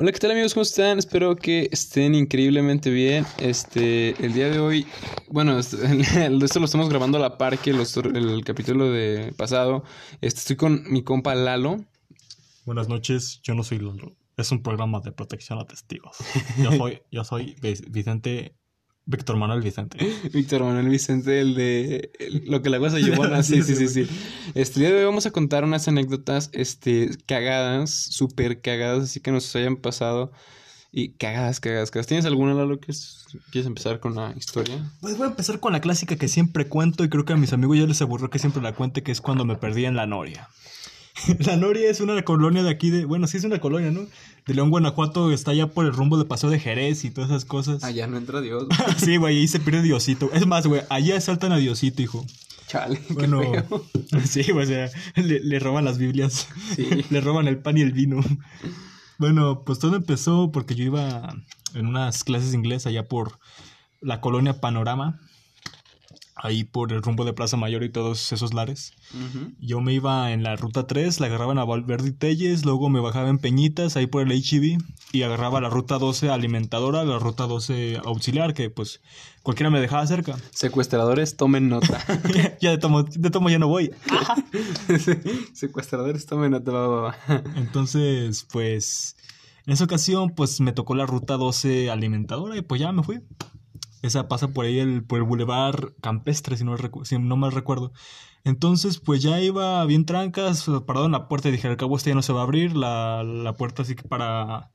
Hola, ¿qué tal amigos? ¿Cómo están? Espero que estén increíblemente bien. Este, el día de hoy, bueno, esto, esto lo estamos grabando a la par que los, el capítulo de pasado. Este, estoy con mi compa Lalo. Buenas noches, yo no soy Lalo. Es un programa de protección a testigos. Yo soy, yo soy Vicente Víctor Manuel Vicente. Víctor Manuel Vicente, el de lo que la cosa llevó a... Sí, sí, sí, sí. Este día de hoy vamos a contar unas anécdotas este, cagadas, súper cagadas, así que nos hayan pasado. Y cagadas, cagadas, cagadas. ¿Tienes alguna, Lalo, que quieres empezar con la historia? Pues voy a empezar con la clásica que siempre cuento y creo que a mis amigos ya les aburrió que siempre la cuente, que es cuando me perdí en la Noria. la Noria es una colonia de aquí de. Bueno, sí es una colonia, ¿no? De León, Guanajuato, está ya por el rumbo de Paseo de Jerez y todas esas cosas. Allá no entra Dios. sí, güey, ahí se pierde Diosito. Es más, güey, allá saltan a Diosito, hijo. Chale. Bueno, sí, güey, o sea, le, roban las Biblias. Sí. le roban el pan y el vino. Bueno, pues todo empezó porque yo iba en unas clases de inglés allá por la colonia Panorama ahí por el rumbo de Plaza Mayor y todos esos lares. Yo me iba en la ruta 3, la agarraba en a Valverde y Telles, luego me bajaba en Peñitas, ahí por el HEV, y agarraba la ruta 12 alimentadora, la ruta 12 auxiliar, que pues cualquiera me dejaba cerca. Secuestradores, tomen nota. ya de tomo, de tomo ya no voy. Secuestradores, tomen nota. Entonces, pues, en esa ocasión, pues me tocó la ruta 12 alimentadora y pues ya me fui. Esa pasa por ahí el, por el Boulevard Campestre, si no, si no mal recuerdo. Entonces, pues ya iba bien trancas, parado en la puerta y dije, al cabo este ya no se va a abrir, la, la puerta así que para,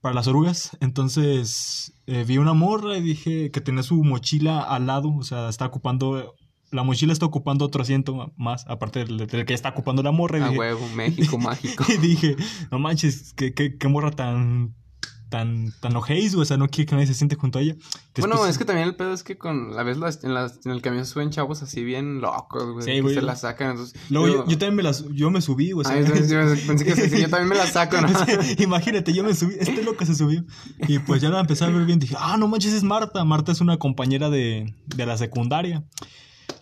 para las orugas. Entonces, eh, vi una morra y dije que tenía su mochila al lado, o sea, está ocupando la mochila está ocupando otro asiento más, aparte del, que está ocupando la morra. A huevo, México mágico. y dije, no manches, qué, qué, qué morra tan, tan, tan ojéis, o sea, no quiere que nadie se siente junto a ella. bueno, es que también el pedo es que con la vez en, en el camión suben chavos así bien locos, güey. Sí, güey. Se la sacan. Entonces, Luego yo, yo, también me las, yo me subí, güey. Ay, pensé que sí, yo también me la saco, ¿no? Imagínate, yo me subí, este loco se subió. Y pues ya la empecé a ver bien, dije, ah, no manches, es Marta. Marta es una compañera de, de la secundaria.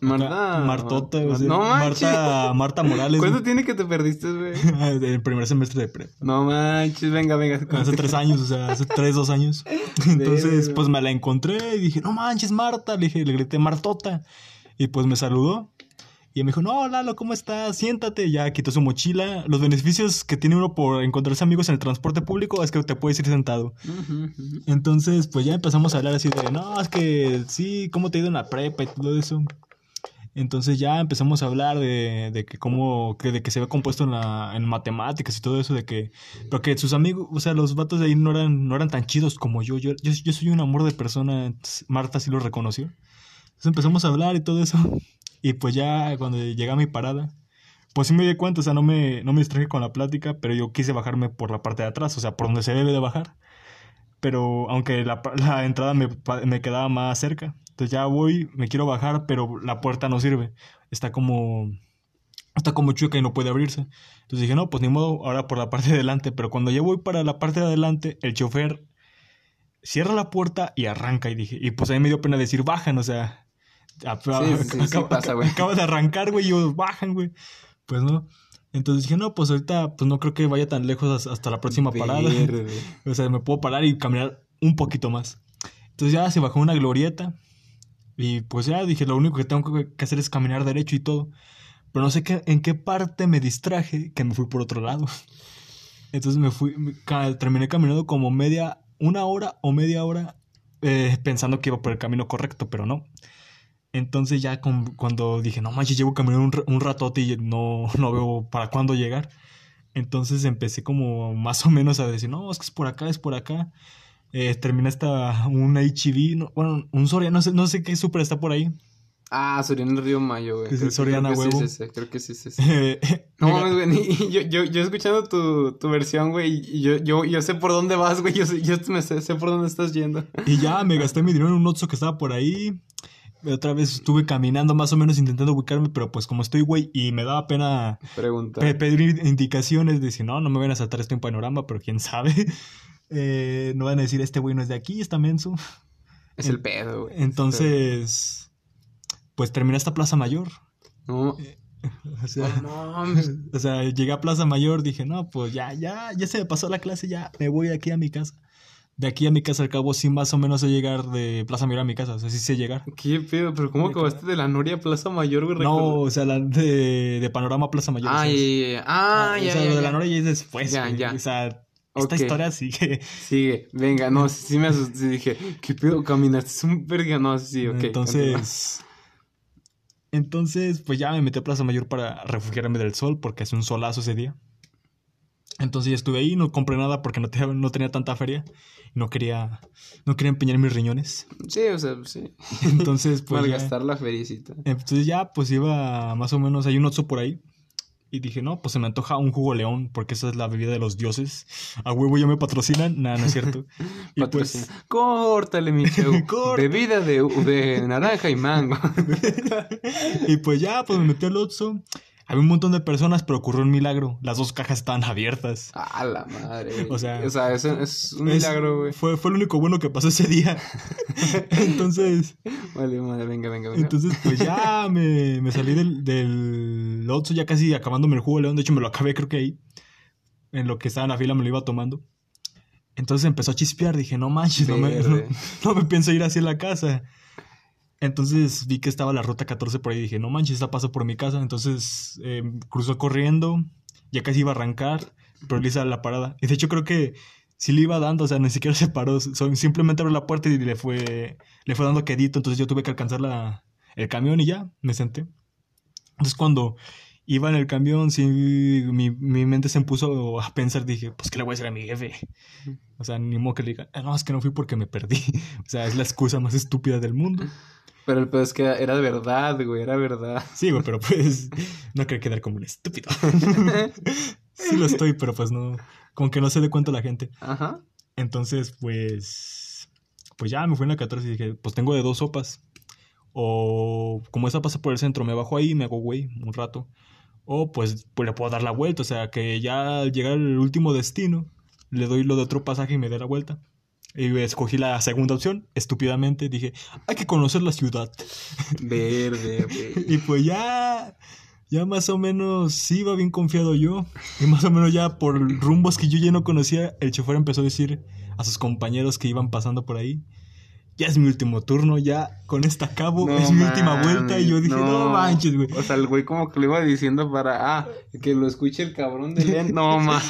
Marta. Martota, No Marta, Marta Morales. ¿Cuánto tiene que te perdiste, güey? El primer semestre de pre. No manches, venga, venga. Hace tres años, o sea, hace tres, dos años. Entonces, pues me la encontré y dije, no manches, Marta. Le dije, le grité, Martota. Y pues me saludó. Y me dijo, no, Lalo, ¿cómo estás? Siéntate. Ya quitó su mochila. Los beneficios que tiene uno por encontrarse amigos en el transporte público es que te puedes ir sentado. Entonces, pues ya empezamos a hablar así de, no, es que sí, ¿cómo te ha ido en la prepa y todo eso? Entonces ya empezamos a hablar de, de que cómo, de que se ve compuesto en, la, en matemáticas y todo eso, de que, pero que sus amigos, o sea, los vatos de ahí no eran, no eran tan chidos como yo. Yo, yo, soy un amor de persona, Marta sí lo reconoció. Entonces empezamos a hablar y todo eso. Y pues ya cuando llegué mi parada, pues sí me di cuenta, o sea, no me, no me distraje con la plática, pero yo quise bajarme por la parte de atrás, o sea, por donde se debe de bajar. Pero aunque la, la entrada me, me quedaba más cerca. Entonces ya voy, me quiero bajar, pero la puerta no sirve. Está como está como chueca y no puede abrirse. Entonces dije, no, pues ni modo, ahora por la parte de adelante. Pero cuando ya voy para la parte de adelante, el chofer cierra la puerta y arranca. Y dije, y pues a mí me dio pena decir, bajan, o sea. acaba, de arrancar, güey, y yo, bajan, güey. Pues no. Entonces dije, no, pues ahorita, pues no creo que vaya tan lejos hasta la próxima parada. o sea, me puedo parar y caminar un poquito más. Entonces ya se bajó una glorieta. Y pues ya dije, lo único que tengo que hacer es caminar derecho y todo. Pero no sé qué, en qué parte me distraje que me fui por otro lado. Entonces me fui, terminé caminando como media, una hora o media hora eh, pensando que iba por el camino correcto, pero no. Entonces ya cuando dije, no manches, llevo caminando un, un ratote y no, no veo para cuándo llegar. Entonces empecé como más o menos a decir, no, es que es por acá, es por acá. Eh, termina hasta un HIV, bueno, un Soriana, no sé, no sé qué super está por ahí. Ah, Soriana el Río Mayo, güey. Creo, Soriana creo huevo. Sí, creo que sí, sí, sí. no mames, güey. Yo, yo, yo escuchando tu, tu versión, güey, y yo, yo, yo sé por dónde vas, güey. Yo, yo me sé, sé por dónde estás yendo. Y ya me gasté mi dinero en un Otso que estaba por ahí. Otra vez estuve caminando más o menos intentando ubicarme, pero pues como estoy, güey, y me daba pena pedir indicaciones, de decir, no, no me van a saltar esto en panorama, pero quién sabe. Eh, no van a decir, este güey no es de aquí, está menso. Es el pedo, güey. Entonces, pues termina esta Plaza Mayor. No. O sea, No mames. o sea, llegué a Plaza Mayor, dije, no, pues ya, ya, ya se me pasó la clase, ya me voy aquí a mi casa. De aquí a mi casa al cabo sí más o menos sé llegar de Plaza Mayor a mi casa, o sea, sí sé llegar. ¿Qué pedo? ¿Pero cómo acabaste de la Noria a Plaza Mayor, güey? No, o sea, la de, de Panorama a Plaza Mayor. o sea, Ah, es- ya, ya, ya. Ah, o ya, sea, ya, lo de la Noria ya es después, Ya, güey. ya. O sea, esta Ok. historia sigue. Sigue, venga, no, sí, me asusté, dije, ¿qué pedo? Caminaste, es un verga, no, sí, sí, ok. entonces, entonces, pues ya me metí a Plaza Mayor para refugiarme del sol, porque hace un solazo ese día. Entonces ya estuve ahí, no compré nada porque no, te- no tenía tanta feria. No quería, no quería empeñar mis riñones. Sí, o sea, sí. Entonces, pues Malgastar la feriecita. entonces ya, pues iba más o menos, hay un Oxxo por ahí. Y dije, no, pues se me antoja un jugo león, porque esa es la bebida de los dioses. A huevo ya me patrocinan. Nada, no es cierto. y Patrocina. pues, Córtale, mi. Bebida de, de naranja y mango. y pues ya, pues me metí al Oxxo. Había un montón de personas, pero ocurrió un milagro. Las dos cajas estaban abiertas. A la madre. O sea, o sea es un milagro, güey. Fue, fue lo único bueno que pasó ese día. entonces, Vale, madre, venga, venga, venga. entonces pues ya me, me salí del, del ya casi acabándome el jugo de león. De hecho, me lo acabé, creo que ahí. En lo que estaba en la fila me lo iba tomando. Entonces empezó a chispear. Dije, no manches, no me, no, me pienso ir así a la casa. Entonces vi que estaba la ruta 14 por ahí. Dije, no manches, esta pasó por mi casa. Entonces eh, cruzó corriendo. Ya casi iba a arrancar. Pero le hice la parada. Y de hecho creo que sí le iba dando. O sea, ni siquiera se paró. Simplemente abrió la puerta y le fue, le fue dando quedito. Entonces yo tuve que alcanzar la, el camión y ya me senté. Entonces cuando iba en el camión, sí, mi, mi mente se puso a pensar. Dije, pues, ¿qué le voy a decir a mi jefe? O sea, ni modo que le diga, "Ah, no, es que no fui porque me perdí. O sea, es la excusa más estúpida del mundo. Pero el pedo es que era, era verdad, güey, era verdad. Sí, güey, pero pues no quiero quedar como un estúpido. sí lo estoy, pero pues no, como que no se dé cuenta la gente. Ajá. Entonces, pues, pues ya me fui en la 14 y dije, pues tengo de dos sopas. O como esa pasa por el centro, me bajo ahí y me hago güey un rato. O pues, pues le puedo dar la vuelta, o sea, que ya al llegar al último destino, le doy lo de otro pasaje y me dé la vuelta. Y escogí la segunda opción, estúpidamente, dije, hay que conocer la ciudad. Verde, güey. Y pues ya, ya más o menos sí iba bien confiado yo. Y más o menos ya por rumbos que yo ya no conocía, el chofer empezó a decir a sus compañeros que iban pasando por ahí. Ya es mi último turno, ya con esta acabo, No es mi última mames, vuelta. Y yo dije, no, manches, güey. O sea, el güey como que lo iba diciendo para, ah, que lo escuche el cabrón de Len. No, mames.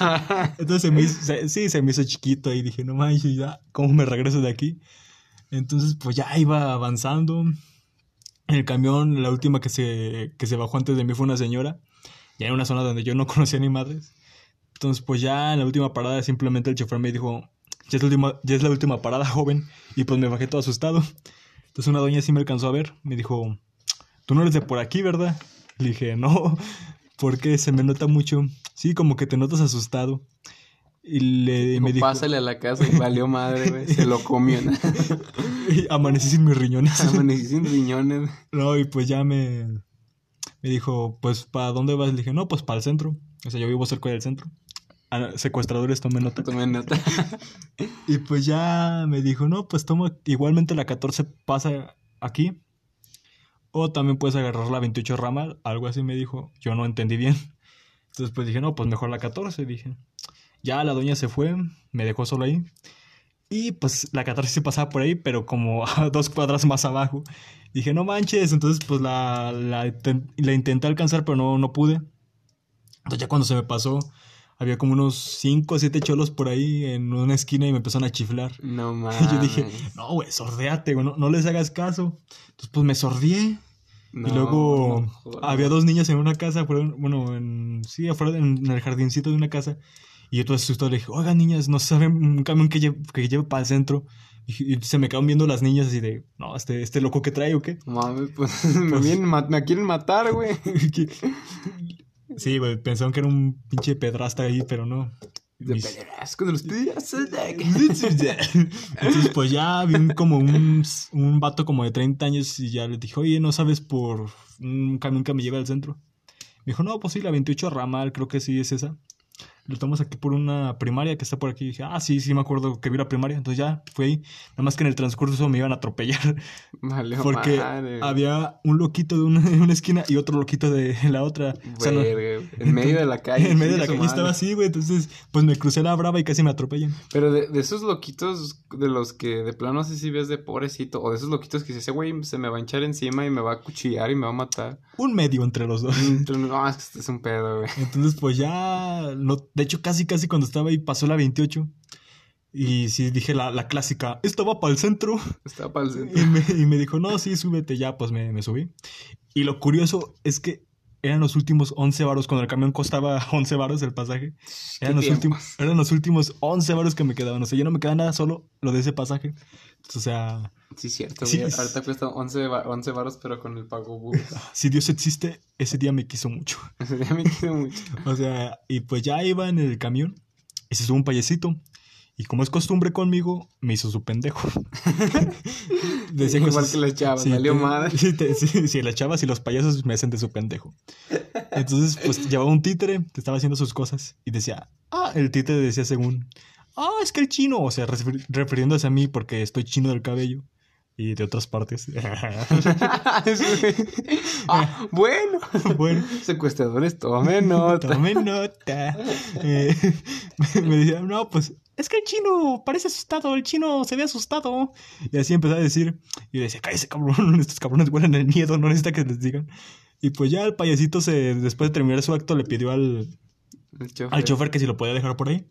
Entonces se me hizo, se- sí, se me hizo chiquito y dije, no manches, ya, ¿cómo me regreso de aquí? Entonces, pues ya iba avanzando. En el camión, la última que se, que se bajó antes de mí fue una señora. Ya en una zona donde yo no conocía ni madres. Entonces, pues ya en la última parada, simplemente el chofer me dijo, ya es la última, ya es la última parada, joven. Y pues me bajé todo asustado. Entonces una doña sí me alcanzó a ver. Me dijo, tú no eres de por aquí, ¿verdad? Le dije, no, porque se me nota mucho. Sí, como que te notas asustado. Y le me dijo, Pásale a la casa y valió madre, güey. Se lo comió. "Y amanecí sin mis riñones. Amanecí sin riñones. no, y pues ya me, me dijo, pues, ¿para dónde vas? Le dije, no, pues para el centro. O sea, yo vivo cerca del centro. Ah, secuestradores, tomen nota. Tomé nota. Y pues ya me dijo, no, pues toma, igualmente la 14 pasa aquí. O también puedes agarrar la 28 ramal, algo así me dijo. Yo no entendí bien. Entonces pues dije, no, pues mejor la 14, dije. Ya la doña se fue, me dejó solo ahí. Y pues la 14 sí pasaba por ahí, pero como a dos cuadras más abajo. Dije, no manches, entonces pues la, la, la intenté alcanzar, pero no, no pude. Entonces ya cuando se me pasó, había como unos 5 o 7 cholos por ahí en una esquina y me empezaron a chiflar. No Y mames. yo dije, no, güey, sordéate, güey, no, no les hagas caso. Entonces, pues me sordié. No, y luego no había dos niñas en una casa, bueno, en, sí, afuera, en, el jardincito de una casa. Y yo todo asustado le dije, oigan, niñas, ¿no saben un camión que lleve, que lleve para el centro? Y, se me quedaron viendo las niñas así de, no, este, este loco que trae o qué. Mames, pues me, vienen, me quieren matar, güey. Sí, güey, pensaron que era un pinche pedrasta ahí, pero no. De Mis- pederasco de los pederastas. Entonces, pues ya vi un- como un, un vato como de 30 años y ya le dije, oye, ¿no sabes por un camión que me lleva al centro? Me dijo, no, pues sí, la 28 ramal, creo que sí es esa. Lo estamos aquí por una primaria que está por aquí. Y dije, ah, sí, sí, me acuerdo que vi la primaria. Entonces ya fui ahí. Nada más que en el transcurso me iban a atropellar. Vale, Porque madre. había un loquito de una, de una esquina y otro loquito de la otra. O sea, no- Verga, en medio de la calle. en medio de la calle estaba así, güey. Entonces, pues me crucé la brava y casi me atropellan. Pero de, de esos loquitos de los que de plano no sé si ves de pobrecito, o de esos loquitos que dice, ese güey se me va a hinchar encima y me va a cuchillar y me va a matar. Un medio entre los dos. No, es que este es un pedo, güey. Entonces, pues ya, no, de hecho, casi, casi cuando estaba ahí pasó la 28. Y sí dije la, la clásica, esta va para el centro. Estaba para el centro. Y me, y me dijo, no, sí, súbete ya, pues me, me subí. Y lo curioso es que eran los últimos 11 varos, cuando el camión costaba 11 varos el pasaje. Eran los, últimos, eran los últimos 11 varos que me quedaban. O sea, ya no me queda nada, solo lo de ese pasaje. O sea, Sí, cierto, Sí, güey. es- Ahorita cuesta 11, va- 11 varos, pero con el pago bus. si Dios existe, ese día me quiso mucho. Ese día me quiero mucho. O sea, y pues ya iba en el camión y se subió un payasito. Y como es costumbre conmigo, me hizo su pendejo. Decía Igual cosas- que las chavas, Sí, valió te- madre. Sí, sí, sí, las chavas y los payasos me hacen de su pendejo. Entonces, pues llevaba un títere, te estaba haciendo sus cosas y decía, ah, el títere decía según, ah, es que el chino, o sea, refer- refiriéndose a mí porque estoy chino del cabello y de otras partes. ah, bueno. bueno, Secuestradores, tomen nota. Tome nota. Eh, me decía, no, pues es que el chino parece asustado, el chino se ve asustado. Y así empezaba a decir, y decía, cállese cabrón, estos cabrones huelen el miedo, no necesita que les digan. Y pues ya el payasito se, después de terminar su acto, le pidió al, chofer. al chofer que si lo podía dejar por ahí.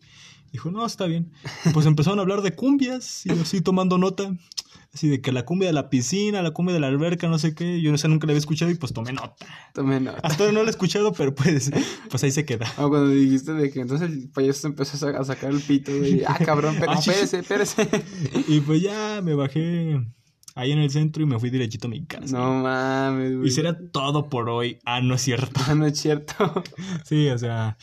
Dijo, no, está bien. Y pues empezaron a hablar de cumbias y yo así tomando nota. Así de que la cumbia de la piscina, la cumbia de la alberca, no sé qué. Yo no sé, nunca la había escuchado y pues tomé nota. Tomen nota. Hasta ahora no la he escuchado, pero pues, pues ahí se queda. Ah, cuando dijiste de que entonces el payaso empezó a sa- a sacar el pito. Ah, cabrón, pero Ah, espérese, espérese. Y pues ya me bajé ahí en el centro y me fui derechito a mi casa. No mames, güey. Y será todo por hoy. Ah, no es cierto. Ah, no es cierto. Sí, o sea,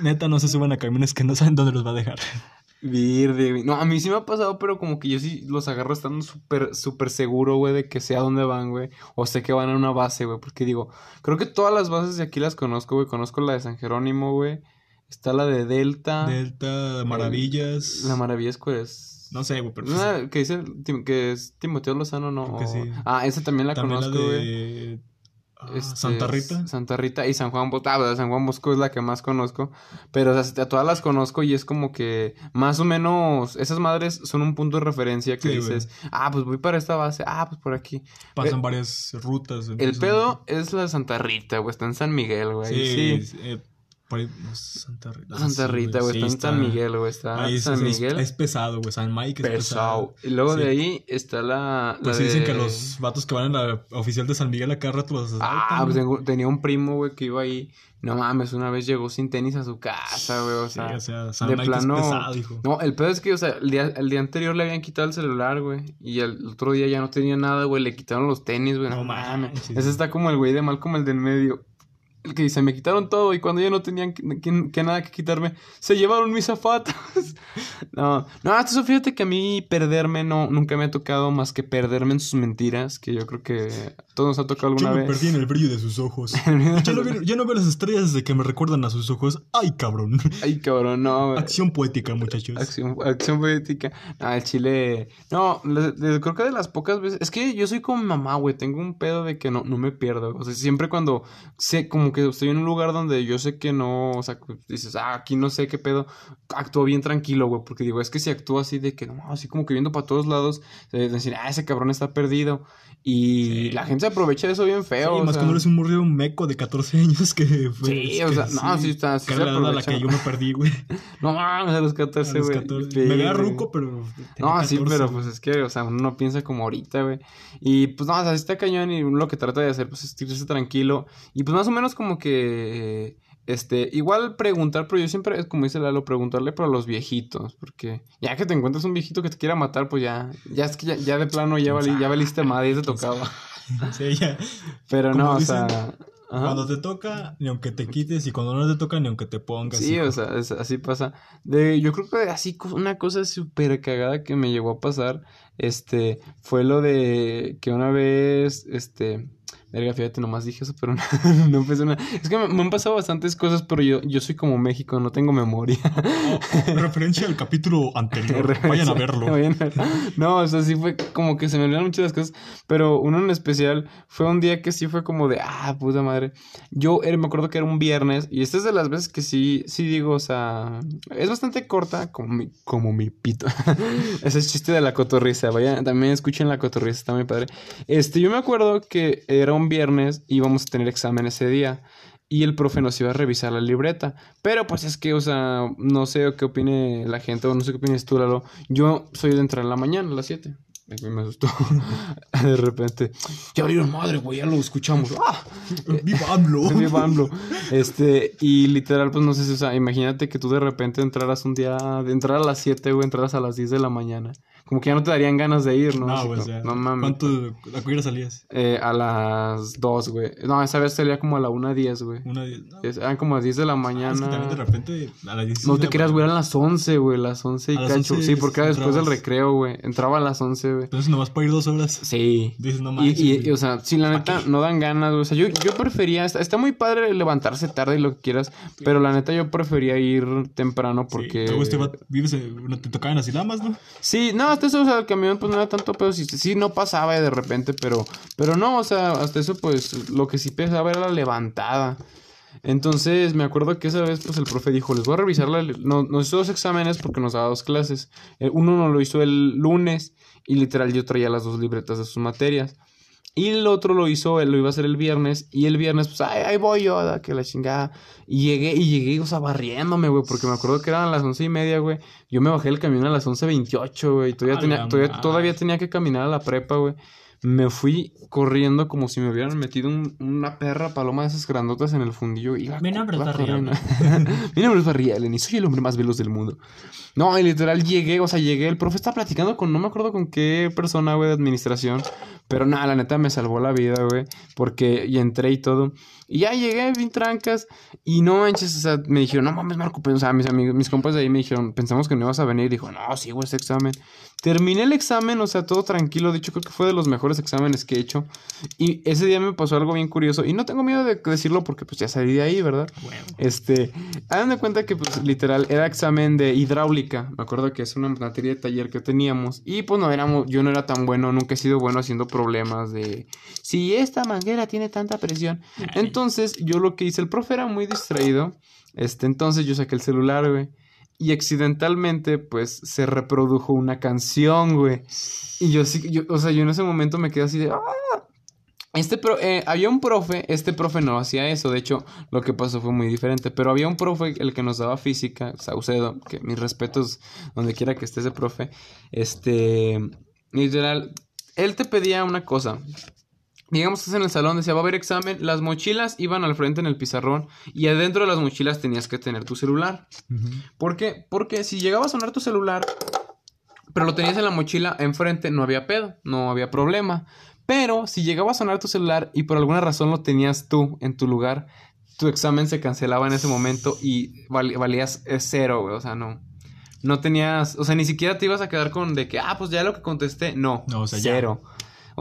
neta, no se suban a camiones que no saben dónde los va a dejar. Virde, güey. No, a mí sí me ha pasado, pero como que yo sí los agarro estando súper, súper seguro, güey, de que sé a dónde van, güey. O sé que van a una base, güey. Porque digo, creo que todas las bases de aquí las conozco, güey. Conozco la de San Jerónimo, güey. Está la de Delta. Delta, Maravillas. La Maravilla es. No sé, güey, pero. pues, Una que dice Tim- que es Timoteo Lozano, ¿no? Creo que sí. Ah, esa también la también conozco, güey. de. ah, Este, Santa Rita. Santa Rita y San Juan Bosco. Ah, de San Juan Bosco es la que más conozco. Pero o sea, a todas las conozco y es como que más o menos esas madres son un punto de referencia que Sí, güey. dices, ah, pues voy para esta base, ah, pues por aquí. Pasan varias rutas. El entonces- pedo es la de Santa Rita, güey, está en San Miguel, güey. Sí, Sí. eh, por ahí, no, Santa Rita. Ah, Santa sí, Rita, güey, sí, está en San Miguel, güey, está Ahí San Miguel. es pesado, güey. San Mike es pesado. pesado. Y luego Sí. de ahí está la. la Pues sí dicen de- que los vatos que van en la oficial de San Miguel a cada rato los Ah, asaltan, pues güey. tengo- tenía un primo, güey, que iba ahí. No mames, una vez llegó sin tenis a su casa, güey. O Sí, sea, o sea, San de Mike plano. es pesado, hijo. No, el pedo es que, o sea, el día, el día anterior le habían quitado el celular, güey. Y el otro día ya no tenía nada, güey. Le quitaron los tenis, güey. No, No mames. Ese está como el güey de mal como el del medio. El que dice, me quitaron todo y cuando ya no tenían que, que- que nada que quitarme, se llevaron mis zapatos. no, no, eso fíjate que a mí perderme no, nunca me ha tocado más que perderme en sus mentiras, que yo creo que a todos nos ha tocado Yo alguna me vez. perdí en el brillo de sus ojos. ya, no veo, ya no veo las estrellas de que me recuerdan a sus ojos. ¡Ay, cabrón! Ay, cabrón, no. Acción poética, muchachos. Acción, acción poética. Ah, el chile. No, le- le- creo que de las pocas veces. Es que yo soy como mamá, güey. Tengo un pedo de que no, no me pierdo. O sea, siempre cuando sé, como que estoy en un lugar donde yo sé que no. O sea, que dices, ah, aquí no sé qué pedo. Actúo bien tranquilo, güey. Porque digo, es que si actúo así de que no, así como que viendo para todos lados, de decir, ah, ese cabrón está perdido. Y Sí. la gente se aprovecha de eso bien feo. Sí, o más sea. cuando eres un morrido meco de 14 años que fue. Sí, o sea, no, sí está- sí se la que yo me perdí, güey. No mames, a los 14, A los güey. 14. Sí, Me güey. ruco, pero. No, sí, 14, pero güey. pues es que, o sea, uno no piensa como ahorita, güey. Y pues no, o sea, sí está cañón y uno lo que trata de hacer, pues es irse tranquilo. Y pues más o menos como que, este, igual preguntar, pero yo siempre, como dice Lalo, preguntarle pero a los viejitos, porque ya que te encuentras un viejito que te quiera matar, pues ya, ya es que ya, ya de plano ya, ya valiste madre, ya te tocaba. Sí, ya. Pero no, o sea... ajá. Cuando te toca, ni aunque te quites, y cuando no te toca, ni aunque te pongas. Sí, hijo. o sea, es- así pasa. De, yo creo que así una cosa súper cagada que me llegó a pasar, este, fue lo de que una vez, este, Verga, fíjate, nomás dije eso, pero no, no nada. Es que me, me han pasado bastantes cosas, pero yo, yo soy como México, no tengo memoria. Referencia al capítulo anterior. Vayan a verlo. Vayan a- No, o sea, sí fue como que se me olvidaron muchas cosas, pero uno en especial fue un día que sí fue como de, ah, puta madre. Yo era- me acuerdo que era un viernes y esta es de las veces que sí, sí digo, o sea, es bastante corta, como mi, como mi pito. Ese es chiste de la cotorriza, vayan, también escuchen la cotorriza, está muy padre. Este, yo me acuerdo que era un viernes y íbamos a tener examen ese día. Y el profe nos iba a revisar la libreta. Pero pues es que, o sea, no sé qué opine la gente o no sé qué opines tú, Lalo. Yo soy de entrar en la mañana a las 7. Me asustó. de repente. Ya abrieron madre, güey, ya lo escuchamos. ¡Ah! Viva AMLO. Viva AMLO. Este, y literal, pues no sé si, o sea, imagínate que tú de repente entraras un día, de entrar a las 7, güey, entraras a las 10 de la mañana. Como que ya no te darían ganas de ir, ¿no? No, güey, sea, no mames. ¿Cuánto, a qué hora salías? Eh, a las 2, güey. No, esa vez salía como a la 1.10, güey. Una diez. No, Es- Eran como a las 10 de la es mañana. que también de repente a las 16 No te creas, güey, eran las 11, güey, las 11 y A cacho. 11 Sí, porque era después del recreo, güey. Entraba a las 11, güey. Entonces nomás para ir dos horas. Sí. Dices, no Y, manches. y, güey. y, o sea, sí, la neta, no dan ganas, güey. O sea, yo, yo prefería, está, está muy padre levantarse tarde y lo que quieras, pero la neta yo prefería ir temprano Sí, porque... este va- vives te tocaban así lamas, ¿no? Sí, no, eso, o sea, el camión pues no era tanto pedo, sí, sí no pasaba de repente, pero, pero no, o sea, hasta eso pues lo que sí pesaba era la levantada. Entonces me acuerdo que esa vez pues el profe dijo, les voy a revisar la... No, nos hizo dos exámenes porque nos daba dos clases. Eh, Uno nos lo hizo el lunes y literal yo traía las dos libretas de sus materias. Y el otro lo hizo, él lo iba a hacer el viernes. Y el viernes, pues, ay, ahí voy yo, da, que la chingada. Y llegué, y llegué, o sea, barriéndome, güey, porque me acuerdo que eran las once y media, güey. Yo me bajé del camión a las once veintiocho, güey. Todavía tenía, todavía, todavía tenía que caminar a la prepa, güey. Me fui corriendo como si me hubieran metido un- una perra paloma de esas grandotas en el fundillo. Iba, Mi nombre es corriendo. Mi nombre es y soy el hombre más veloz del mundo. No, y literal llegué, o sea, llegué. El profe estaba platicando con, no me acuerdo con qué persona, güey, de administración. Pero nada, la neta me salvó la vida, güey. Porque y entré y todo. Y ya llegué, bien trancas. Y no manches, o sea, me dijeron, no mames, Marco. pues, O sea, mis amigos, mis compas de ahí me dijeron, pensamos que no ibas a venir. Y dijo, no, sí, güey, este examen. Terminé el examen, o sea, todo tranquilo. De hecho, creo que fue de los mejores exámenes que he hecho. Y ese día me pasó algo bien curioso. Y no tengo miedo de decirlo porque, pues, ya salí de ahí, ¿verdad? Este, hagan de cuenta que, pues, literal, era examen de hidráulica. Me acuerdo que es una materia de taller que teníamos. Y, pues, no éramos, yo no era tan bueno, nunca he sido bueno haciendo problemas de si esta manguera tiene tanta presión. Entonces, yo lo que hice, el profe era muy distraído. Este, entonces yo saqué el celular, güey. Y accidentalmente, pues, se reprodujo una canción, güey. Y yo sí, yo, o sea, yo en ese momento me quedé así de, ¡ah! Este pro, eh, había un profe, este profe no hacía eso, de hecho lo que pasó fue muy diferente, pero había un profe, el que nos daba física, Saucedo, que mis respetos donde quiera que esté ese profe, este, literal, él te pedía una cosa, digamos que en el salón decía va a haber examen, las mochilas iban al frente en el pizarrón y adentro de las mochilas tenías que tener tu celular. Ujú. ¿Por qué? Porque si llegaba a sonar tu celular, pero lo tenías en la mochila enfrente, no había pedo, no había problema. Pero si llegaba a sonar tu celular y por alguna razón lo tenías tú en tu lugar, tu examen se cancelaba en ese momento y val- valías eh, cero, güey. O sea, no. No tenías, o sea, ni siquiera te ibas a quedar con de que, ah, pues ya lo que contesté. No, No, o sea, ya.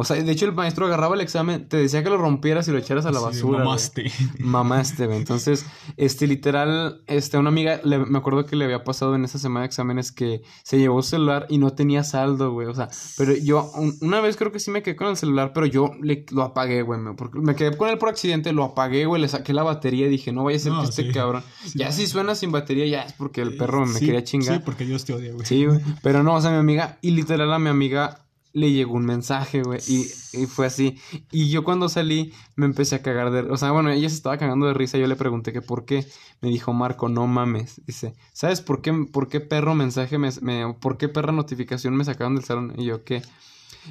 O sea, de hecho el maestro agarraba el examen, te decía que lo rompieras y lo echaras a la Sí, basura. güey. mamaste. Mamaste, güey. Entonces, este, literal, este, una amiga, le- me acuerdo que le había pasado en esa semana de exámenes que se llevó su celular y no tenía saldo, güey. O sea, pero yo, un- una vez creo que sí me quedé con el celular, pero yo le, lo apagué, güey. me- Porque me quedé con él por accidente, lo apagué, güey, le saqué la batería y dije, no vaya a ser No, que este cabrón. Sí. Ya si suena sin batería, ya es porque el perro me quería chingar. Sí, porque Dios te odia, güey. Sí, güey. Pero no, o sea, mi amiga, y literal a mi amiga le llegó un mensaje, güey, y, y fue así. Y yo cuando salí me empecé a cagar de... O sea, bueno, ella se estaba cagando de risa, yo le pregunté que por qué. Me dijo, Marco, no mames. Dice, ¿sabes por qué, por qué perro mensaje me, me... ¿Por qué perra notificación me sacaron del salón? Y yo, ¿qué?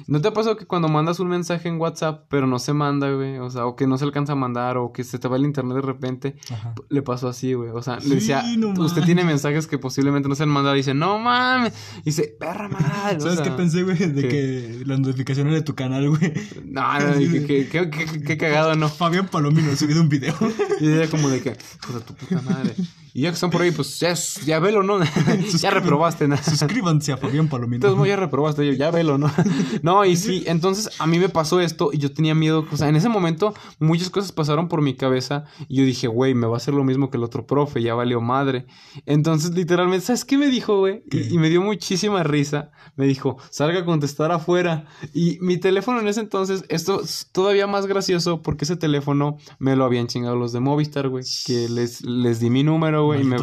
¿No te ha pasado que cuando mandas un mensaje en WhatsApp, pero no se manda, güey? O sea, o que no se alcanza a mandar, o que se te va el internet de repente. Ajá. Le pasó así, güey. O sea, Sí, le decía, no usted tiene mensajes que posiblemente no se han mandado. Y dice, no mames. Y dice, perra madre. o ¿Sabes sea, qué pensé, güey? De ¿qué? que la notificación era de tu canal, güey. No, no, que cagado, no. Fabián Palomino ha subido un video. Y era como de que, hijo de tu puta madre. Y ya que están por ahí, pues ya, ya velo, ¿no? ya reprobaste, ¿no? Suscríbanse a Fabián Palomino. Entonces, ya reprobaste, yo, ya velo, ¿no? no, y sí, entonces a mí me pasó esto y yo tenía miedo. O sea, en ese momento muchas cosas pasaron por mi cabeza y yo dije, güey, me va a hacer lo mismo que el otro profe, ya valió madre. Entonces, literalmente, ¿sabes qué me dijo, güey? Y, y, me dio muchísima risa. Me dijo, salga a contestar afuera. Y mi teléfono en ese entonces, esto es todavía más gracioso porque ese teléfono me lo habían chingado los de Movistar, güey. Que les, les di mi número, güey, y me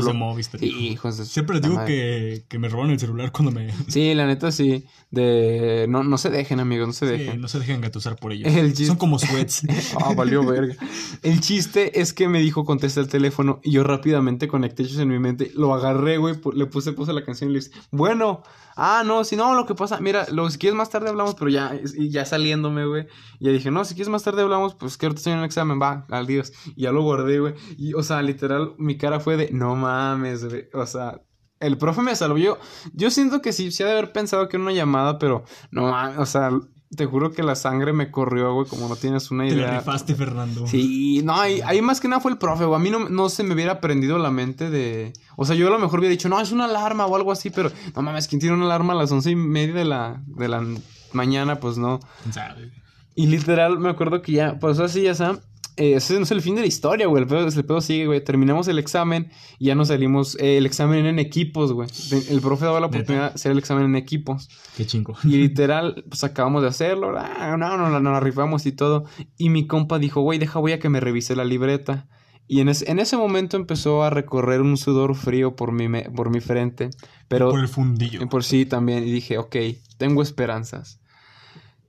hijos de Siempre digo que, que, me roban el celular cuando me. Sí, la neta sí. De. No, no se dejen, amigos, no se dejen. Sí, no se dejen gatusar por ellos. El chiste... Son como sweats. Ah, oh, valió verga. El chiste es que me dijo contesta el teléfono y yo rápidamente conecté hechos en mi mente. Lo agarré, güey, le puse, puse la canción y le dije, bueno, ah, no, si no, lo que pasa, mira, lo, si quieres más tarde hablamos, pero ya, ya saliéndome, güey. Ya dije, no, si quieres más tarde hablamos, pues que ahorita estoy en un examen, va, al Dios. Y ya lo guardé, güey. Y, o sea, literal, mi cara fue de, no mames, güey. O sea, el profe me salvó. Yo, yo siento que sí, sí ha de haber pensado que era una llamada, pero no mames, o sea, te juro que la sangre me corrió, güey, como no tienes una idea. Te la rifaste, Fernando. Sí, no, ahí, ahí, más que nada fue el profe, güey. A mí no, no se me hubiera prendido la mente de... O sea, yo a lo mejor hubiera dicho, no, es una alarma o algo así, pero no mames, ¿quién tiene una alarma a las once y media de la, de la mañana? Pues no. ¿Sabe? Y literal, me acuerdo que ya pasó así, ya sabes ese no es el fin de la historia, güey. El pedo, el pedo sigue, güey. Terminamos el examen y ya nos salimos. Eh, el examen en equipos, güey. El profe daba la oportunidad de hacer el examen en equipos. Qué chingo. Y literal, pues acabamos de hacerlo. No, no, no, nos arribamos y todo. Y mi compa dijo, güey, deja, voy a que me revise la libreta. Y en, en ese momento empezó a recorrer un sudor frío por mi, por mi frente. Pero, por el fundillo. Por sí también. Y dije, ok, tengo esperanzas.